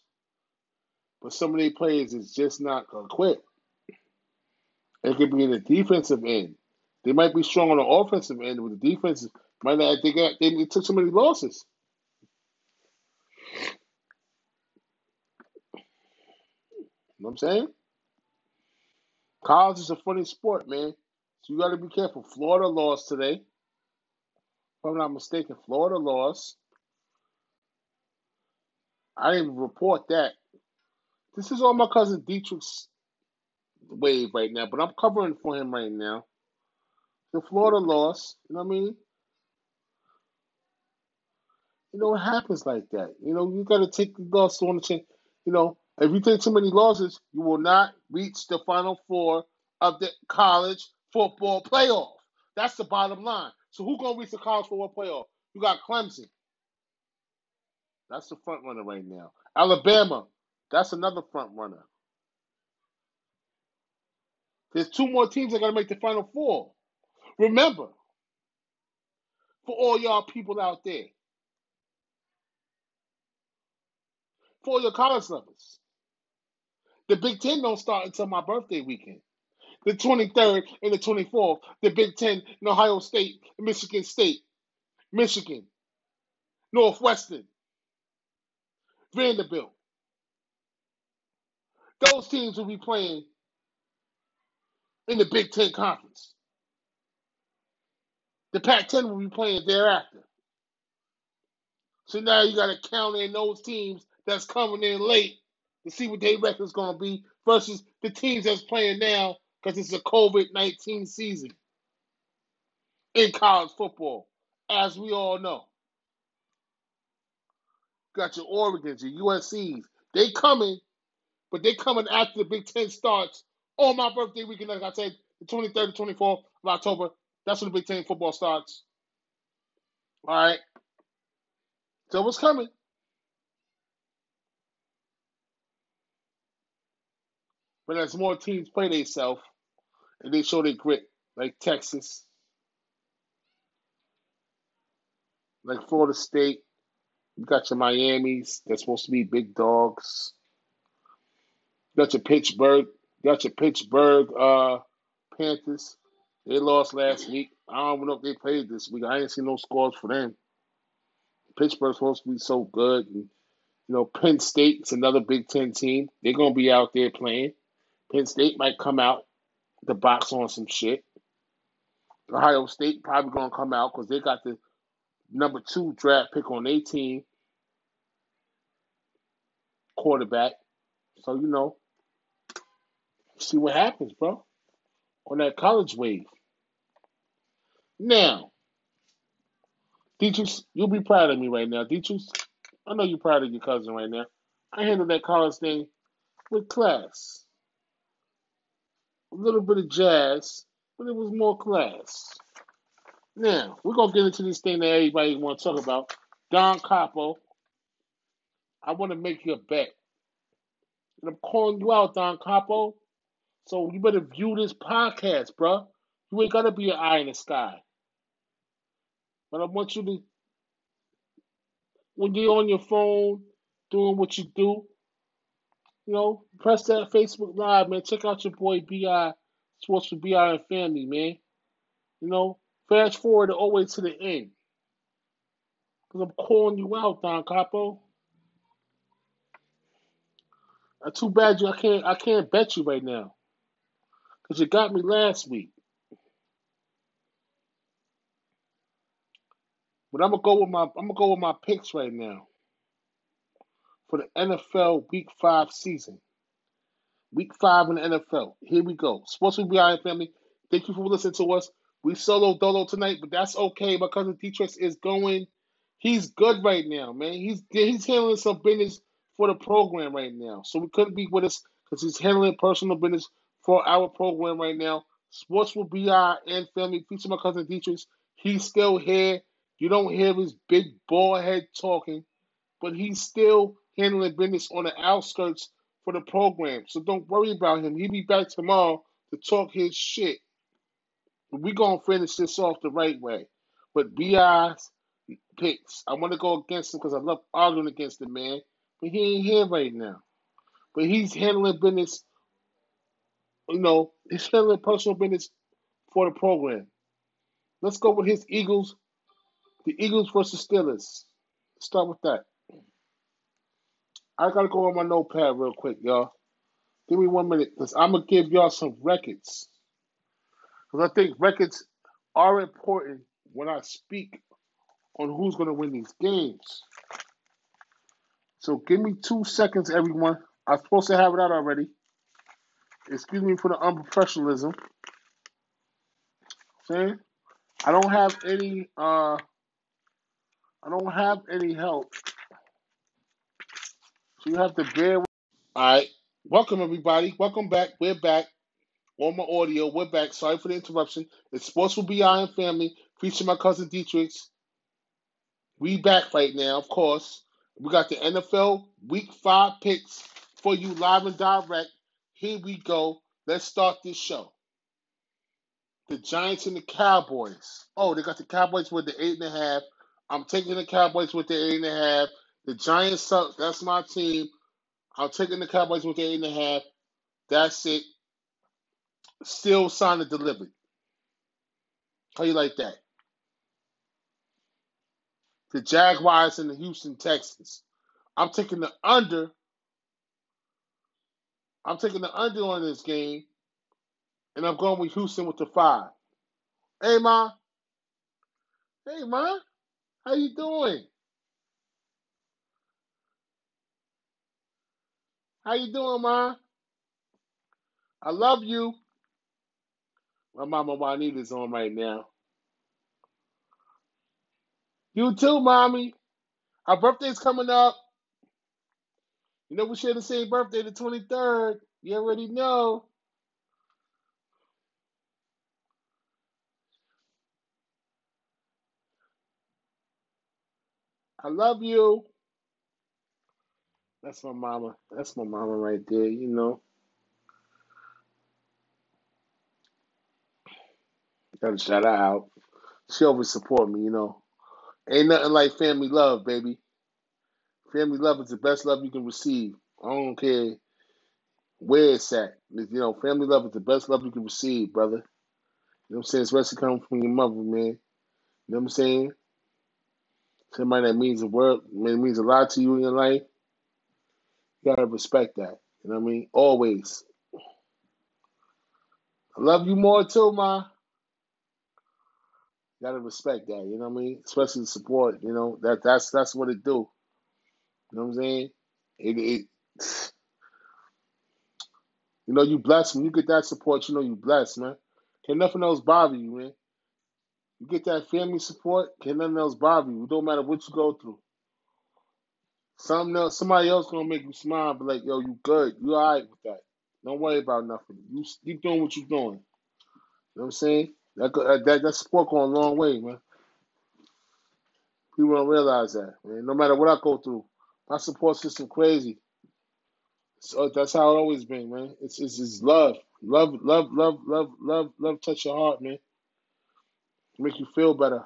but some of these players is just not gonna quit. It could be in the defensive end. They might be strong on the offensive end, but the defense might not. They got they took so many losses. You know what I'm saying? College is a funny sport, man. So you got to be careful. Florida lost today. If I'm not mistaken, Florida lost. I didn't report that. This is all my cousin Dietrich's wave right now, but I'm covering for him right now. The Florida lost, you know what I mean? You know, it happens like that. You know, you got to take the loss on the chin. You know, if you take too many losses, you will not reach the final four of the college football playoff. That's the bottom line. So who gonna reach the college football playoff? You got Clemson. That's the front runner right now. Alabama. That's another front runner. There's two more teams that got to make the final four. Remember, for all y'all people out there, for all your college lovers, the Big Ten don't start until my birthday weekend. The 23rd and the 24th, the Big Ten in Ohio State, Michigan State, Michigan, Northwestern, Vanderbilt. Those teams will be playing in the Big Ten Conference. The Pac 10 will be playing thereafter. So now you got to count in those teams that's coming in late to see what their record's going to be versus the teams that's playing now because it's a COVID 19 season in college football, as we all know. Got your Oregons, your USCs. They coming, but they coming after the Big Ten starts on my birthday weekend. Like I said, the 23rd to 24th of October. That's when the Big Ten football starts. All right. So what's coming? But as more teams play themselves and they show their grit, like Texas, like Florida State, you got your Miami's, they're supposed to be big dogs. You got your Pittsburgh, you got your Pittsburgh uh, Panthers. They lost last week. I don't know if they played this week. I ain't seen no scores for them. Pittsburgh's supposed to be so good. And, you know, Penn State's another Big Ten team. They're gonna be out there playing. Penn State might come out the box on some shit. Ohio State probably gonna come out because they got the number two draft pick on their team, quarterback. So you know, see what happens, bro, on that college wave. Now, Deatrice, you'll be proud of me right now. Deatrice, I know you're proud of your cousin right now. I handled that college thing with class. A little bit of jazz, but it was more class. Now, we're going to get into this thing that everybody want to talk about. Don Capo, I want to make you a bet. And I'm calling you out, Don Capo. So you better view this podcast, bro. You ain't got to be an eye in the sky. But I want you to, when you're on your phone doing what you do, you know, press that Facebook Live, man. Check out your boy BI, Sports for BI and Family, man. You know, fast forward all the way to the end. Because I'm calling you out, Don Capo. Uh, too bad you I can't I can't bet you right now. Cause you got me last week. But I'm gonna go with my I'm gonna go with my picks right now for the NFL Week Five season. Week five in the NFL. Here we go. Sports with BI family. Thank you for listening to us. We solo dolo tonight, but that's okay. My cousin Deatrice is going. He's good right now, man. He's he's handling some business for the program right now. So we couldn't be with us because he's handling personal business for our program right now. Sports with BI and family. Feature my cousin Deatrice. He's still here. You don't hear his big bald head talking, but he's still handling business on the outskirts for the program. So don't worry about him. He'll be back tomorrow to talk his shit. We're going to finish this off the right way. But BI's picks. I want to go against him because I love arguing against the man. But he ain't here right now. But he's handling business, you know, he's handling personal business for the program. Let's go with his Eagles. The Eagles versus Steelers. Start with that. I gotta go on my notepad real quick, y'all. Give me one minute, because I'm gonna give y'all some records. Because I think records are important when I speak on who's gonna win these games. So give me two seconds, everyone. I'm supposed to have it out already. Excuse me for the unprofessionalism. Saying I don't have any uh I don't have any help. You have to bear with Alright. Welcome everybody. Welcome back. We're back. On my audio. We're back. Sorry for the interruption. It's Sports with BI and Family, featuring my cousin Dietrich. We back right now, of course. We got the NFL Week Five picks for you live and direct. Here we go. Let's start this show. The Giants and the Cowboys. Oh, they got the Cowboys with the eight and a half. I'm taking the Cowboys with the eight and a half. The Giants suck. That's my team. I'm taking the Cowboys with eight and a half. That's it. Still signed and delivered. How you like that? The Jaguars and the Houston Texans. I'm taking the under. I'm taking the under on this game, and I'm going with Houston with the five. Hey, ma. Hey, ma. How you doing? How you doing, ma? I love you. My mama Juanita's on right now. You too, mommy. Our birthday's coming up. You know we share the same birthday, the 23rd. You already know. I love you. That's my mama. That's my mama right there, you know. Gotta shout her out. She always support me, you know. Ain't nothing like family love, baby. Family love is the best love you can receive. I don't care where it's at. You know, family love is the best love you can receive, brother. You know what I'm saying? Especially coming from your mother, man. You know what I'm saying? Somebody that means the world, means a lot to you in your life. Gotta respect that. You know what I mean? Always. I love you more too, ma. Gotta respect that. You know what I mean? Especially the support. You know that that's that's what it do. You know what I'm saying? It, it you know you blessed when you get that support. You know you blessed, man. Can nothing else bother you, man. You get that family support. Can nothing else bother you. It don't matter what you go through. Something else, somebody else gonna make you smile, but like, yo, you good. You alright with that. Don't worry about nothing. You keep doing what you're doing. You know what I'm saying? That that that support going a long way, man. People don't realize that, man. No matter what I go through, my support system crazy. So uh, that's how it always been, man. It's it's, it's love, love, love, love, love, love, love. Touch your heart, man. Make you feel better.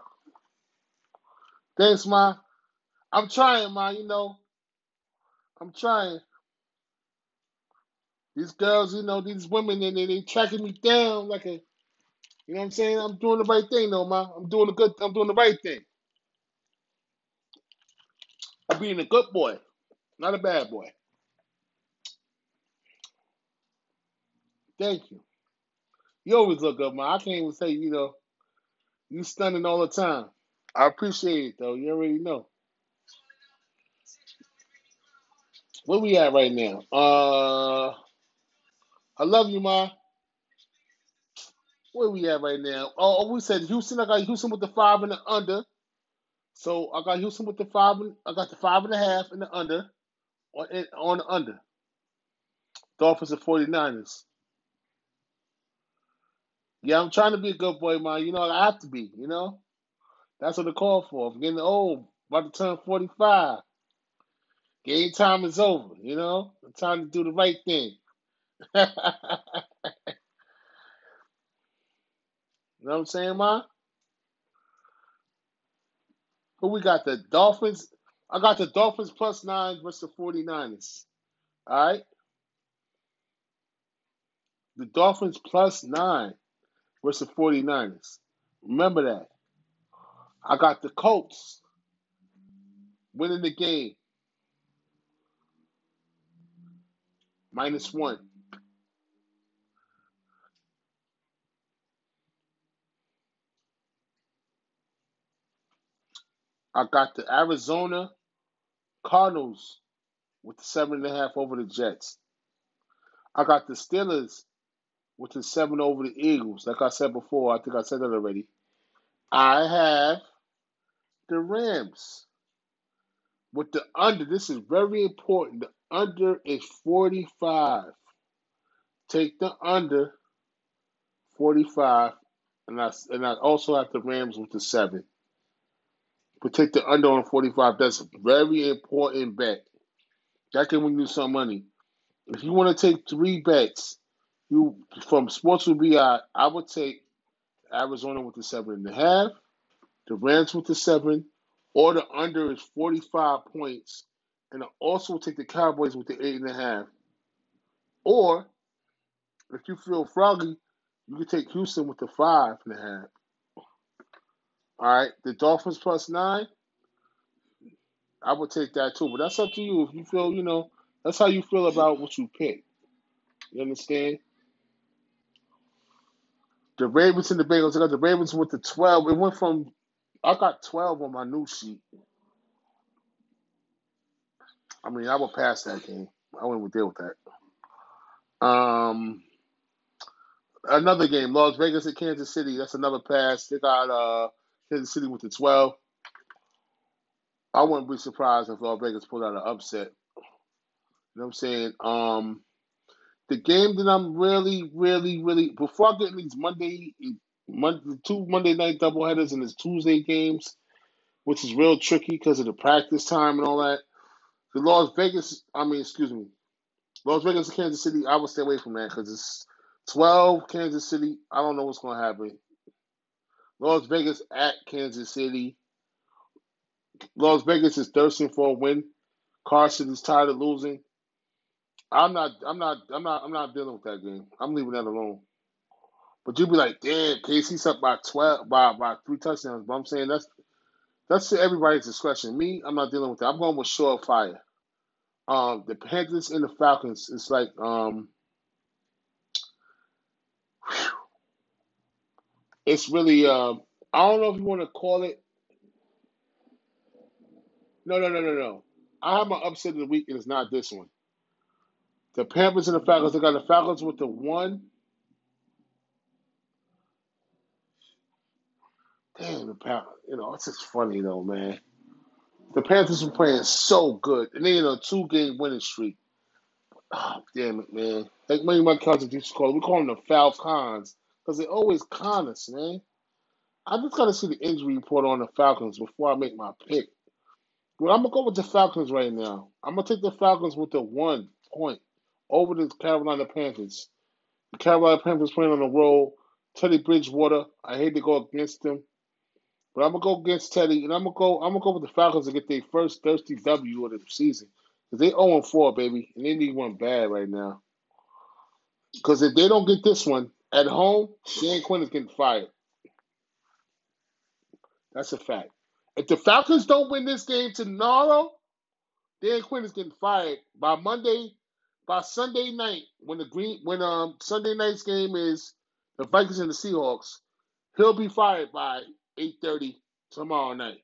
Thanks, ma. I'm trying, ma. You know, I'm trying. These girls, you know, these women, and they, they tracking me down like a, you know what I'm saying? I'm doing the right thing, though, ma. I'm doing the good. I'm doing the right thing. I'm being a good boy, not a bad boy. Thank you. You always look up, ma. I can't even say, you know, you stunning all the time. I appreciate it, though. You already know. Where we at right now? Uh, I love you, ma. Where we at right now? Oh, oh, we said Houston. I got Houston with the five and the under. So I got Houston with the five. And, I got the five and a half and the under on on the under. Dolphins and 49ers. Yeah, I'm trying to be a good boy, man. You know, I have to be. You know, that's what they call for. I'm getting old. About to turn 45. Game time is over. You know, it's time to do the right thing. (laughs) you know what I'm saying, ma? Who we got? The Dolphins. I got the Dolphins plus nine versus the 49ers. All right. The Dolphins plus nine versus the 49ers. Remember that. I got the Colts winning the game minus one. I got the Arizona Cardinals with the seven and a half over the Jets. I got the Steelers with the seven over the Eagles. Like I said before, I think I said that already. I have the Rams with the under, this is very important. The under is 45. Take the under 45, and I and I also have the Rams with the seven. But take the under on 45. That's a very important bet. That can win you some money. If you want to take three bets, you from Sports with be I would take Arizona with the seven and a half, the Rams with the seven, or the under is 45 points. And I also take the Cowboys with the eight and a half. Or if you feel froggy, you can take Houston with the five and a half. All right, the Dolphins plus nine. I would take that too, but that's up to you. If you feel, you know, that's how you feel about what you pick. You understand? The Ravens and the Bengals. I got the Ravens with the twelve. It went from I got twelve on my new sheet. I mean, I would pass that game. I wouldn't even deal with that. Um, another game, Las Vegas and Kansas City. That's another pass. They got uh Kansas City with the twelve. I wouldn't be surprised if Las Vegas pulled out an upset. You know what I'm saying? Um, the game that I'm really, really, really before I get in these Monday, Two Monday night doubleheaders and his Tuesday games, which is real tricky because of the practice time and all that. The Las Vegas, I mean, excuse me, Las Vegas and Kansas City, I would stay away from that because it's 12 Kansas City. I don't know what's going to happen. Las Vegas at Kansas City. Las Vegas is thirsting for a win. Carson is tired of losing. I'm not. I'm not. I'm not. I'm not dealing with that game. I'm leaving that alone. But you'd be like, damn, KC's up by twelve, by by three touchdowns. But I'm saying that's that's to everybody's discretion. Me, I'm not dealing with that. I'm going with surefire. Um, the Panthers and the Falcons. It's like um, it's really um, I don't know if you want to call it. No, no, no, no, no. I have my upset of the week, and it's not this one. The Panthers and the Falcons. They got the Falcons with the one. Damn, the Panthers. You know, it's just funny though, man. The Panthers were playing so good, and they in a two-game winning streak. Oh, damn it, man. Like many of my cousins used to call we call them the Falcons because they always con us, man. I just got to see the injury report on the Falcons before I make my pick. But I'm going to go with the Falcons right now. I'm going to take the Falcons with the one point over the Carolina Panthers. The Carolina Panthers playing on the road. Teddy Bridgewater, I hate to go against him. But I'm gonna go against Teddy, and I'm gonna go. I'm gonna go with the Falcons to get their first thirsty W of the season. Cause they 0 4, baby, and they need one bad right now. Because if they don't get this one at home, Dan Quinn is getting fired. That's a fact. If the Falcons don't win this game tomorrow, Dan Quinn is getting fired by Monday, by Sunday night when the green when um Sunday night's game is the Vikings and the Seahawks. He'll be fired by 8:30 tomorrow night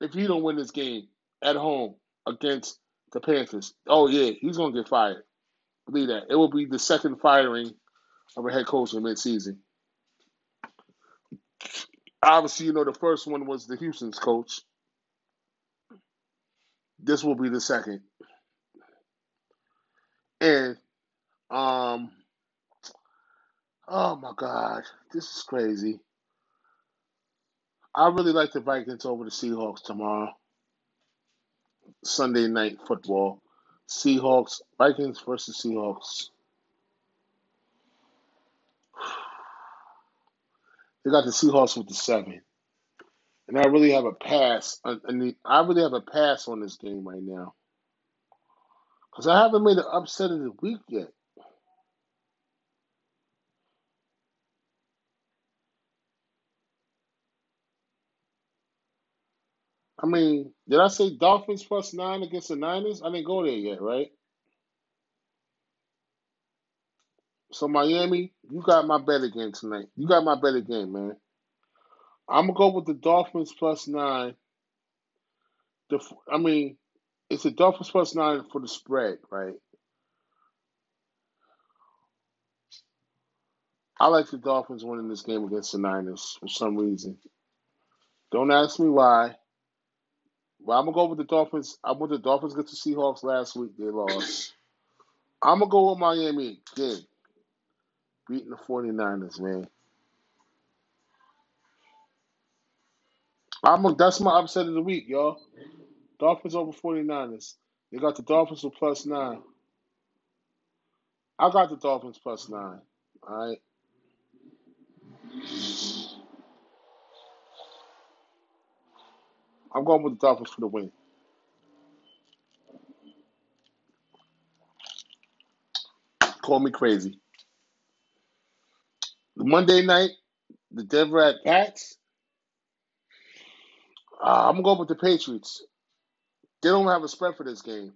if he don't win this game at home against the Panthers. Oh yeah, he's gonna get fired. Believe that. It will be the second firing of a head coach in midseason. Obviously, you know the first one was the Houston's coach. This will be the second. And um oh my god, this is crazy. I really like the Vikings over the Seahawks tomorrow. Sunday night football. Seahawks, Vikings versus Seahawks. (sighs) They got the Seahawks with the seven. And I really have a pass. I really have a pass on this game right now. Because I haven't made an upset of the week yet. I mean, did I say Dolphins plus nine against the Niners? I didn't go there yet, right? So Miami, you got my bet again tonight. You got my bet again, man. I'm gonna go with the Dolphins plus nine. The I mean, it's the Dolphins plus nine for the spread, right? I like the Dolphins winning this game against the Niners for some reason. Don't ask me why. Well, I'm gonna go with the Dolphins. I went the Dolphins get the Seahawks last week. They lost. I'm gonna go with Miami again. Beating the 49ers, man. I'm a, that's my upset of the week, y'all. Dolphins over 49ers. They got the Dolphins for plus nine. I got the Dolphins plus nine. All right. I'm going with the Dolphins for the win. Call me crazy. Monday night, the Denver at Pats. Uh, I'm gonna with the Patriots. They don't have a spread for this game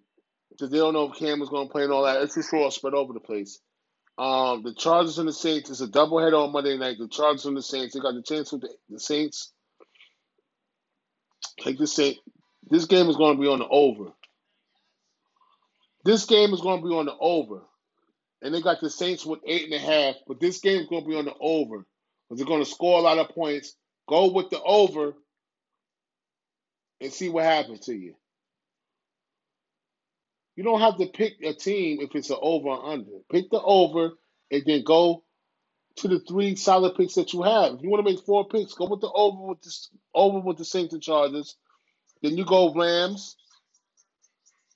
because they don't know if Cam is going to play and all that. It's just all spread over the place. Um, the Chargers and the Saints is a doubleheader on Monday night. The Chargers and the Saints. They got the chance with the, the Saints. Take the Saint. This game is going to be on the over. This game is going to be on the over, and they got the Saints with eight and a half. But this game is going to be on the over because they're going to score a lot of points. Go with the over and see what happens to you. You don't have to pick a team if it's an over or under. Pick the over and then go to the three solid picks that you have. If you want to make four picks, go with the over with the over with the Saints and Chargers. Then you go Rams.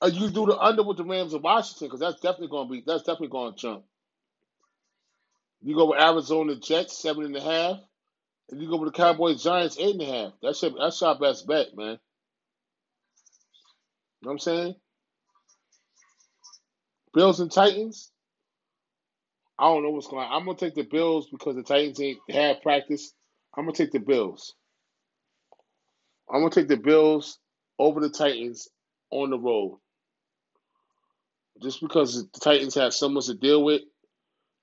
Or you do the under with the Rams of Washington because that's definitely going to be that's definitely going to jump. You go with Arizona Jets seven and a half, and you go with the Cowboys Giants eight and a half. That's your, that's our best bet, man. You know what I'm saying? Bills and Titans. I don't know what's going on. I'm gonna take the Bills because the Titans ain't have practice. I'm gonna take the Bills. I'm gonna take the Bills over the Titans on the road. Just because the Titans have so much to deal with,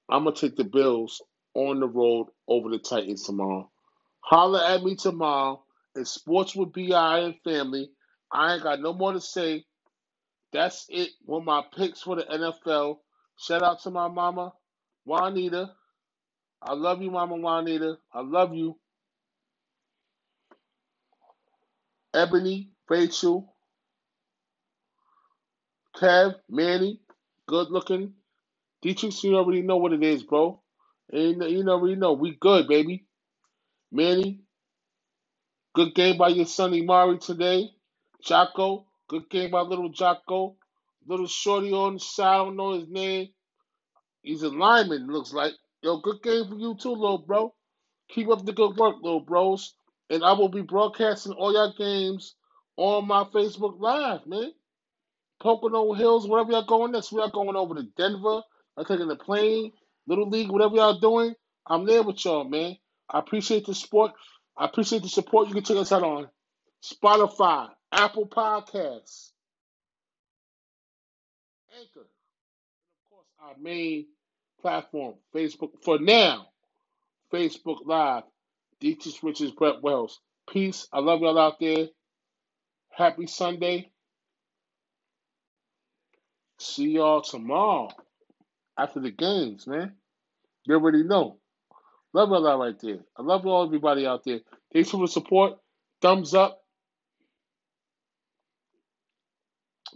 I'm gonna take the Bills on the road over the Titans tomorrow. Holler at me tomorrow. It's sports with BI and family. I ain't got no more to say. That's it with my picks for the NFL. Shout out to my mama, Juanita. I love you, Mama Juanita. I love you. Ebony, Rachel, Kev, Manny, good looking. Dietrich, you already know what it is, bro. And you know already know. We good, baby. Manny, good game by your son Imari today. Jocko, good game by little Jocko. Little shorty on the side, I don't know his name. He's a lineman, looks like. Yo, good game for you too, little bro. Keep up the good work, little bros. And I will be broadcasting all your games on my Facebook Live, man. Pocono Hills, wherever y'all going next. We are going over to Denver. I'm taking the plane, Little League, whatever y'all doing. I'm there with y'all, man. I appreciate the support. I appreciate the support. You can check us out on Spotify, Apple Podcasts, Anchor, and of course our main platform, Facebook. For now, Facebook Live. Dietrich Richards, Brett Wells. Peace. I love y'all out there. Happy Sunday. See y'all tomorrow after the games, man. You already know. Love y'all out right there. I love all everybody out there. Thanks for the support. Thumbs up.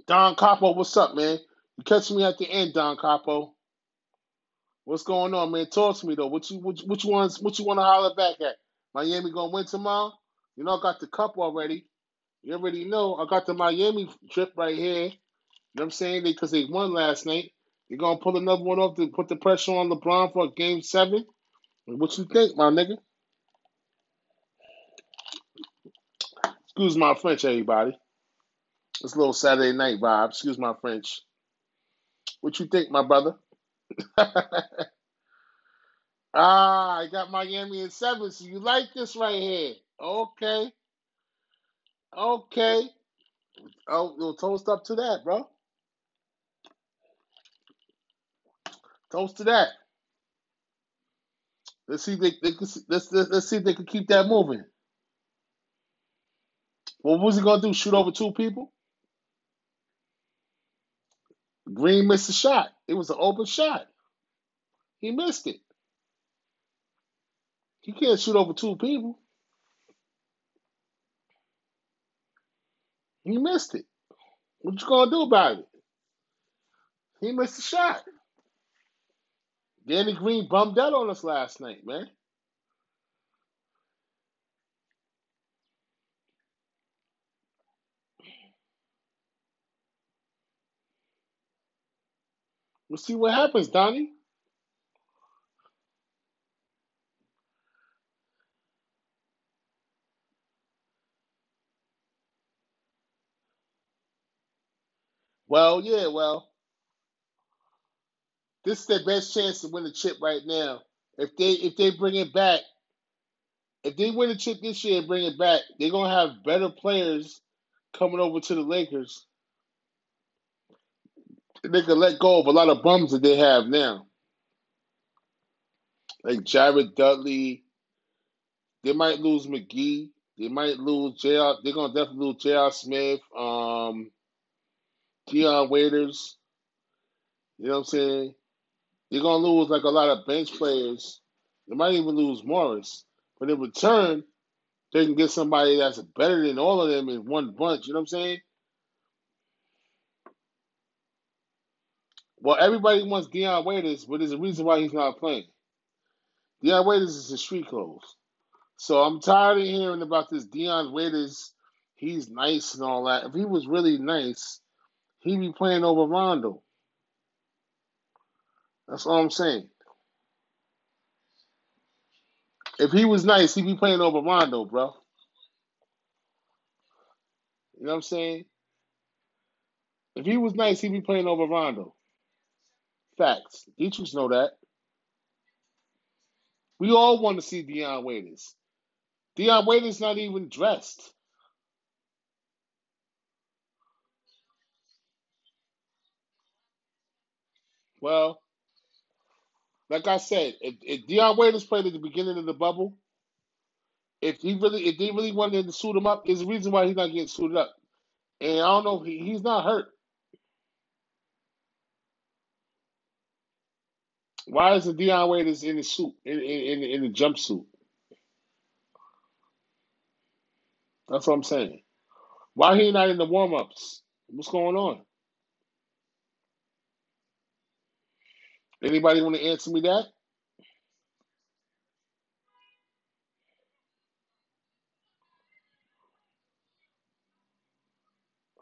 Don Capo, what's up, man? You catch me at the end, Don Capo. What's going on, man? Talk to me though. What you which, you want what you want to holler back at? Miami gonna win tomorrow? You know I got the cup already. You already know I got the Miami trip right here. You know what I'm saying? Because they, won last night. You're gonna pull another one off to put the pressure on LeBron for game seven. What you think, my nigga? Excuse my French, everybody. It's a little Saturday night vibe. Excuse my French. What you think, my brother? (laughs) ah, I got Miami in seven. So you like this right here? Okay, okay. Oh, we'll toast up to that, bro. Toast to that. Let's see if they, they can, let's, let's let's see if they can keep that moving. Well, What was he gonna do? Shoot over two people? Green missed a shot. It was an open shot. He missed it. He can't shoot over two people. He missed it. What you gonna do about it? He missed a shot. Danny Green bummed out on us last night, man. We'll see what happens, Donnie. Well, yeah, well, this is their best chance to win the chip right now. If they if they bring it back, if they win the chip this year and bring it back, they're gonna have better players coming over to the Lakers. They could let go of a lot of bums that they have now. Like Jared Dudley. They might lose McGee. They might lose JR. They're gonna definitely lose JR Smith. Um Dion Waiters. You know what I'm saying? They're gonna lose like a lot of bench players. They might even lose Morris. But in return, they can get somebody that's better than all of them in one bunch. You know what I'm saying? Well, everybody wants Dion Waiters, but there's a reason why he's not playing. Dion Waiters is the street clothes. So I'm tired of hearing about this Dion Waiters. He's nice and all that. If he was really nice, he'd be playing over Rondo. That's all I'm saying. If he was nice, he'd be playing over Rondo, bro. You know what I'm saying? If he was nice, he'd be playing over Rondo. Facts. Dietrichs know that. We all want to see Dion Waiters. Dion Waiters not even dressed. Well, like I said, if, if Dion Waiters played at the beginning of the bubble, if he really if they really wanted to suit him up, there's a reason why he's not getting suited up. And I don't know he, he's not hurt. Why is the Dion Waiters in the suit in in, in, in the jumpsuit? That's what I'm saying. Why he not in the warm ups? What's going on? Anybody want to answer me that?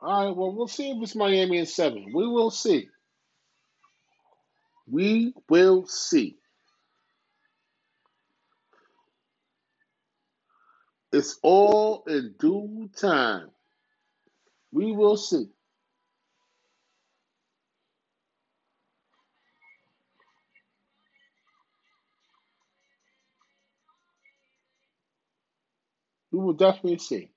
All right, well, we'll see if it's Miami in seven. We will see. We will see. It's all in due time. We will see. We will definitely see.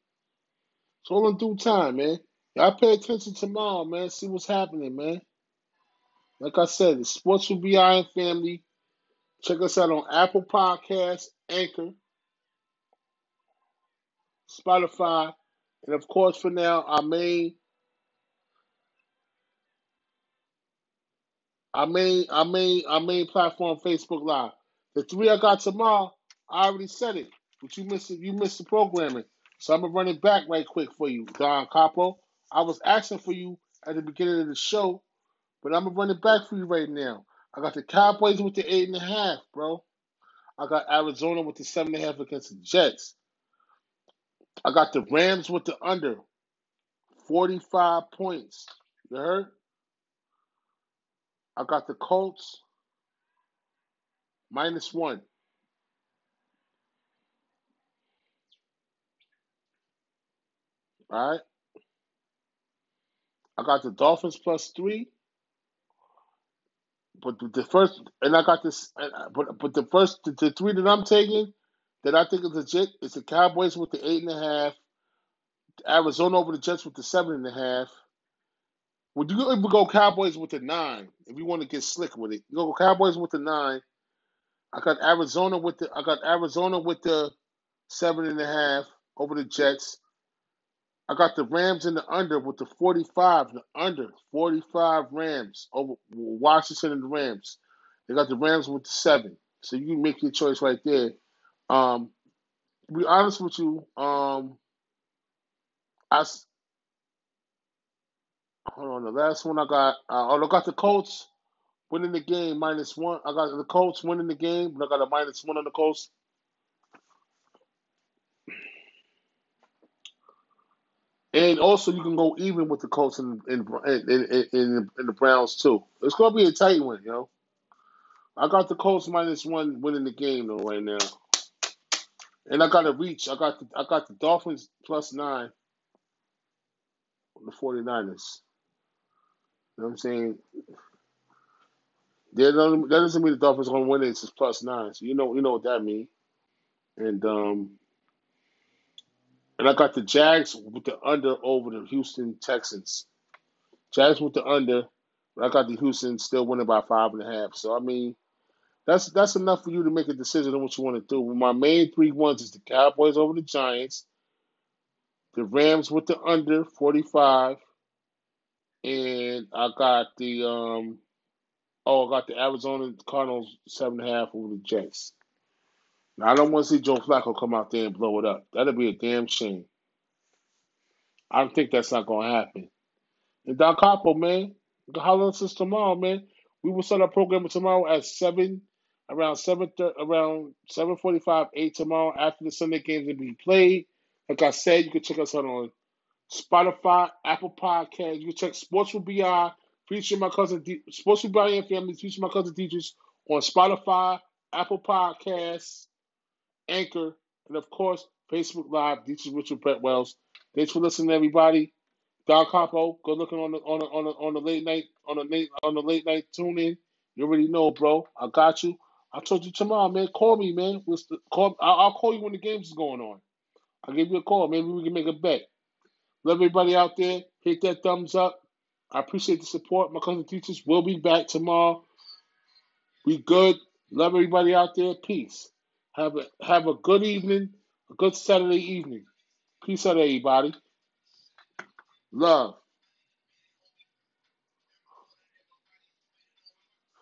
It's all in due time, man. Y'all pay attention tomorrow, man. See what's happening, man. Like I said, the Sports with and Family. Check us out on Apple Podcasts, Anchor, Spotify, and of course, for now, our main, our main, our main, our main platform, Facebook Live. The three I got tomorrow, I already said it, but you missed it. You missed the programming, so I'm gonna run it back right quick for you, Don Capo. I was asking for you at the beginning of the show, but I'm gonna run it back for you right now. I got the Cowboys with the eight and a half, bro. I got Arizona with the seven and a half against the Jets. I got the Rams with the under 45 points. You heard? I got the Colts minus one. All right. I got the Dolphins plus three. But the, the first, and I got this, but but the first, the, the three that I'm taking, that I think is legit, is the Cowboys with the eight and a half, Arizona over the Jets with the seven and a half. Would you even go Cowboys with the nine if you want to get slick with it? You go Cowboys with the nine. I got Arizona with the I got Arizona with the seven and a half over the Jets. I got the Rams in the under with the 45, the under 45 Rams over Washington and the Rams. They got the Rams with the seven. So you make your choice right there. Um, to be honest with you, um, I, Hold on, the last one I got. Uh, oh, I got the Colts winning the game minus one. I got the Colts winning the game, but I got a minus one on the Colts. And also, you can go even with the Colts and the Browns too. It's gonna be a tight one, you know. I got the Colts minus one winning the game though right now, and I got a reach. I got the I got the Dolphins plus nine on the 49ers. You know what I'm saying? Doesn't, that doesn't mean the Dolphins are gonna win it. It's plus nine, so you know you know what that means. And um, and I got the Jags with the under over the Houston Texans. Jags with the under, but I got the Houston still winning by five and a half. So I mean, that's that's enough for you to make a decision on what you want to do. My main three ones is the Cowboys over the Giants, the Rams with the under forty five, and I got the um oh I got the Arizona Cardinals seven and a half over the Jets. Now I don't want to see Joe Flacco come out there and blow it up. That'd be a damn shame. I don't think that's not gonna happen. And Don Capo, man, how long since tomorrow, man? We will start our program tomorrow at seven, around seven, around seven forty-five, eight tomorrow after the Sunday games will be played. Like I said, you can check us out on Spotify, Apple Podcast. You can check Sports with Bi, featuring my cousin D- Sports with Bi and family, featuring my cousin teachers on Spotify, Apple Podcasts, Anchor, and of course Facebook Live. This is Richard Brett Wells. Thanks for listening, everybody. Don Capo, go looking on the on the on the, on the late night on the late on the late night tune in. You already know, bro. I got you. I told you tomorrow, man. Call me, man. What's the, call, I'll, call you when the games is going on. I'll give you a call. Maybe we can make a bet. Love everybody out there. Hit that thumbs up. I appreciate the support. My cousin teachers will be back tomorrow. We good. Love everybody out there. Peace. Have a have a good evening, a good Saturday evening. Peace out, everybody. Love.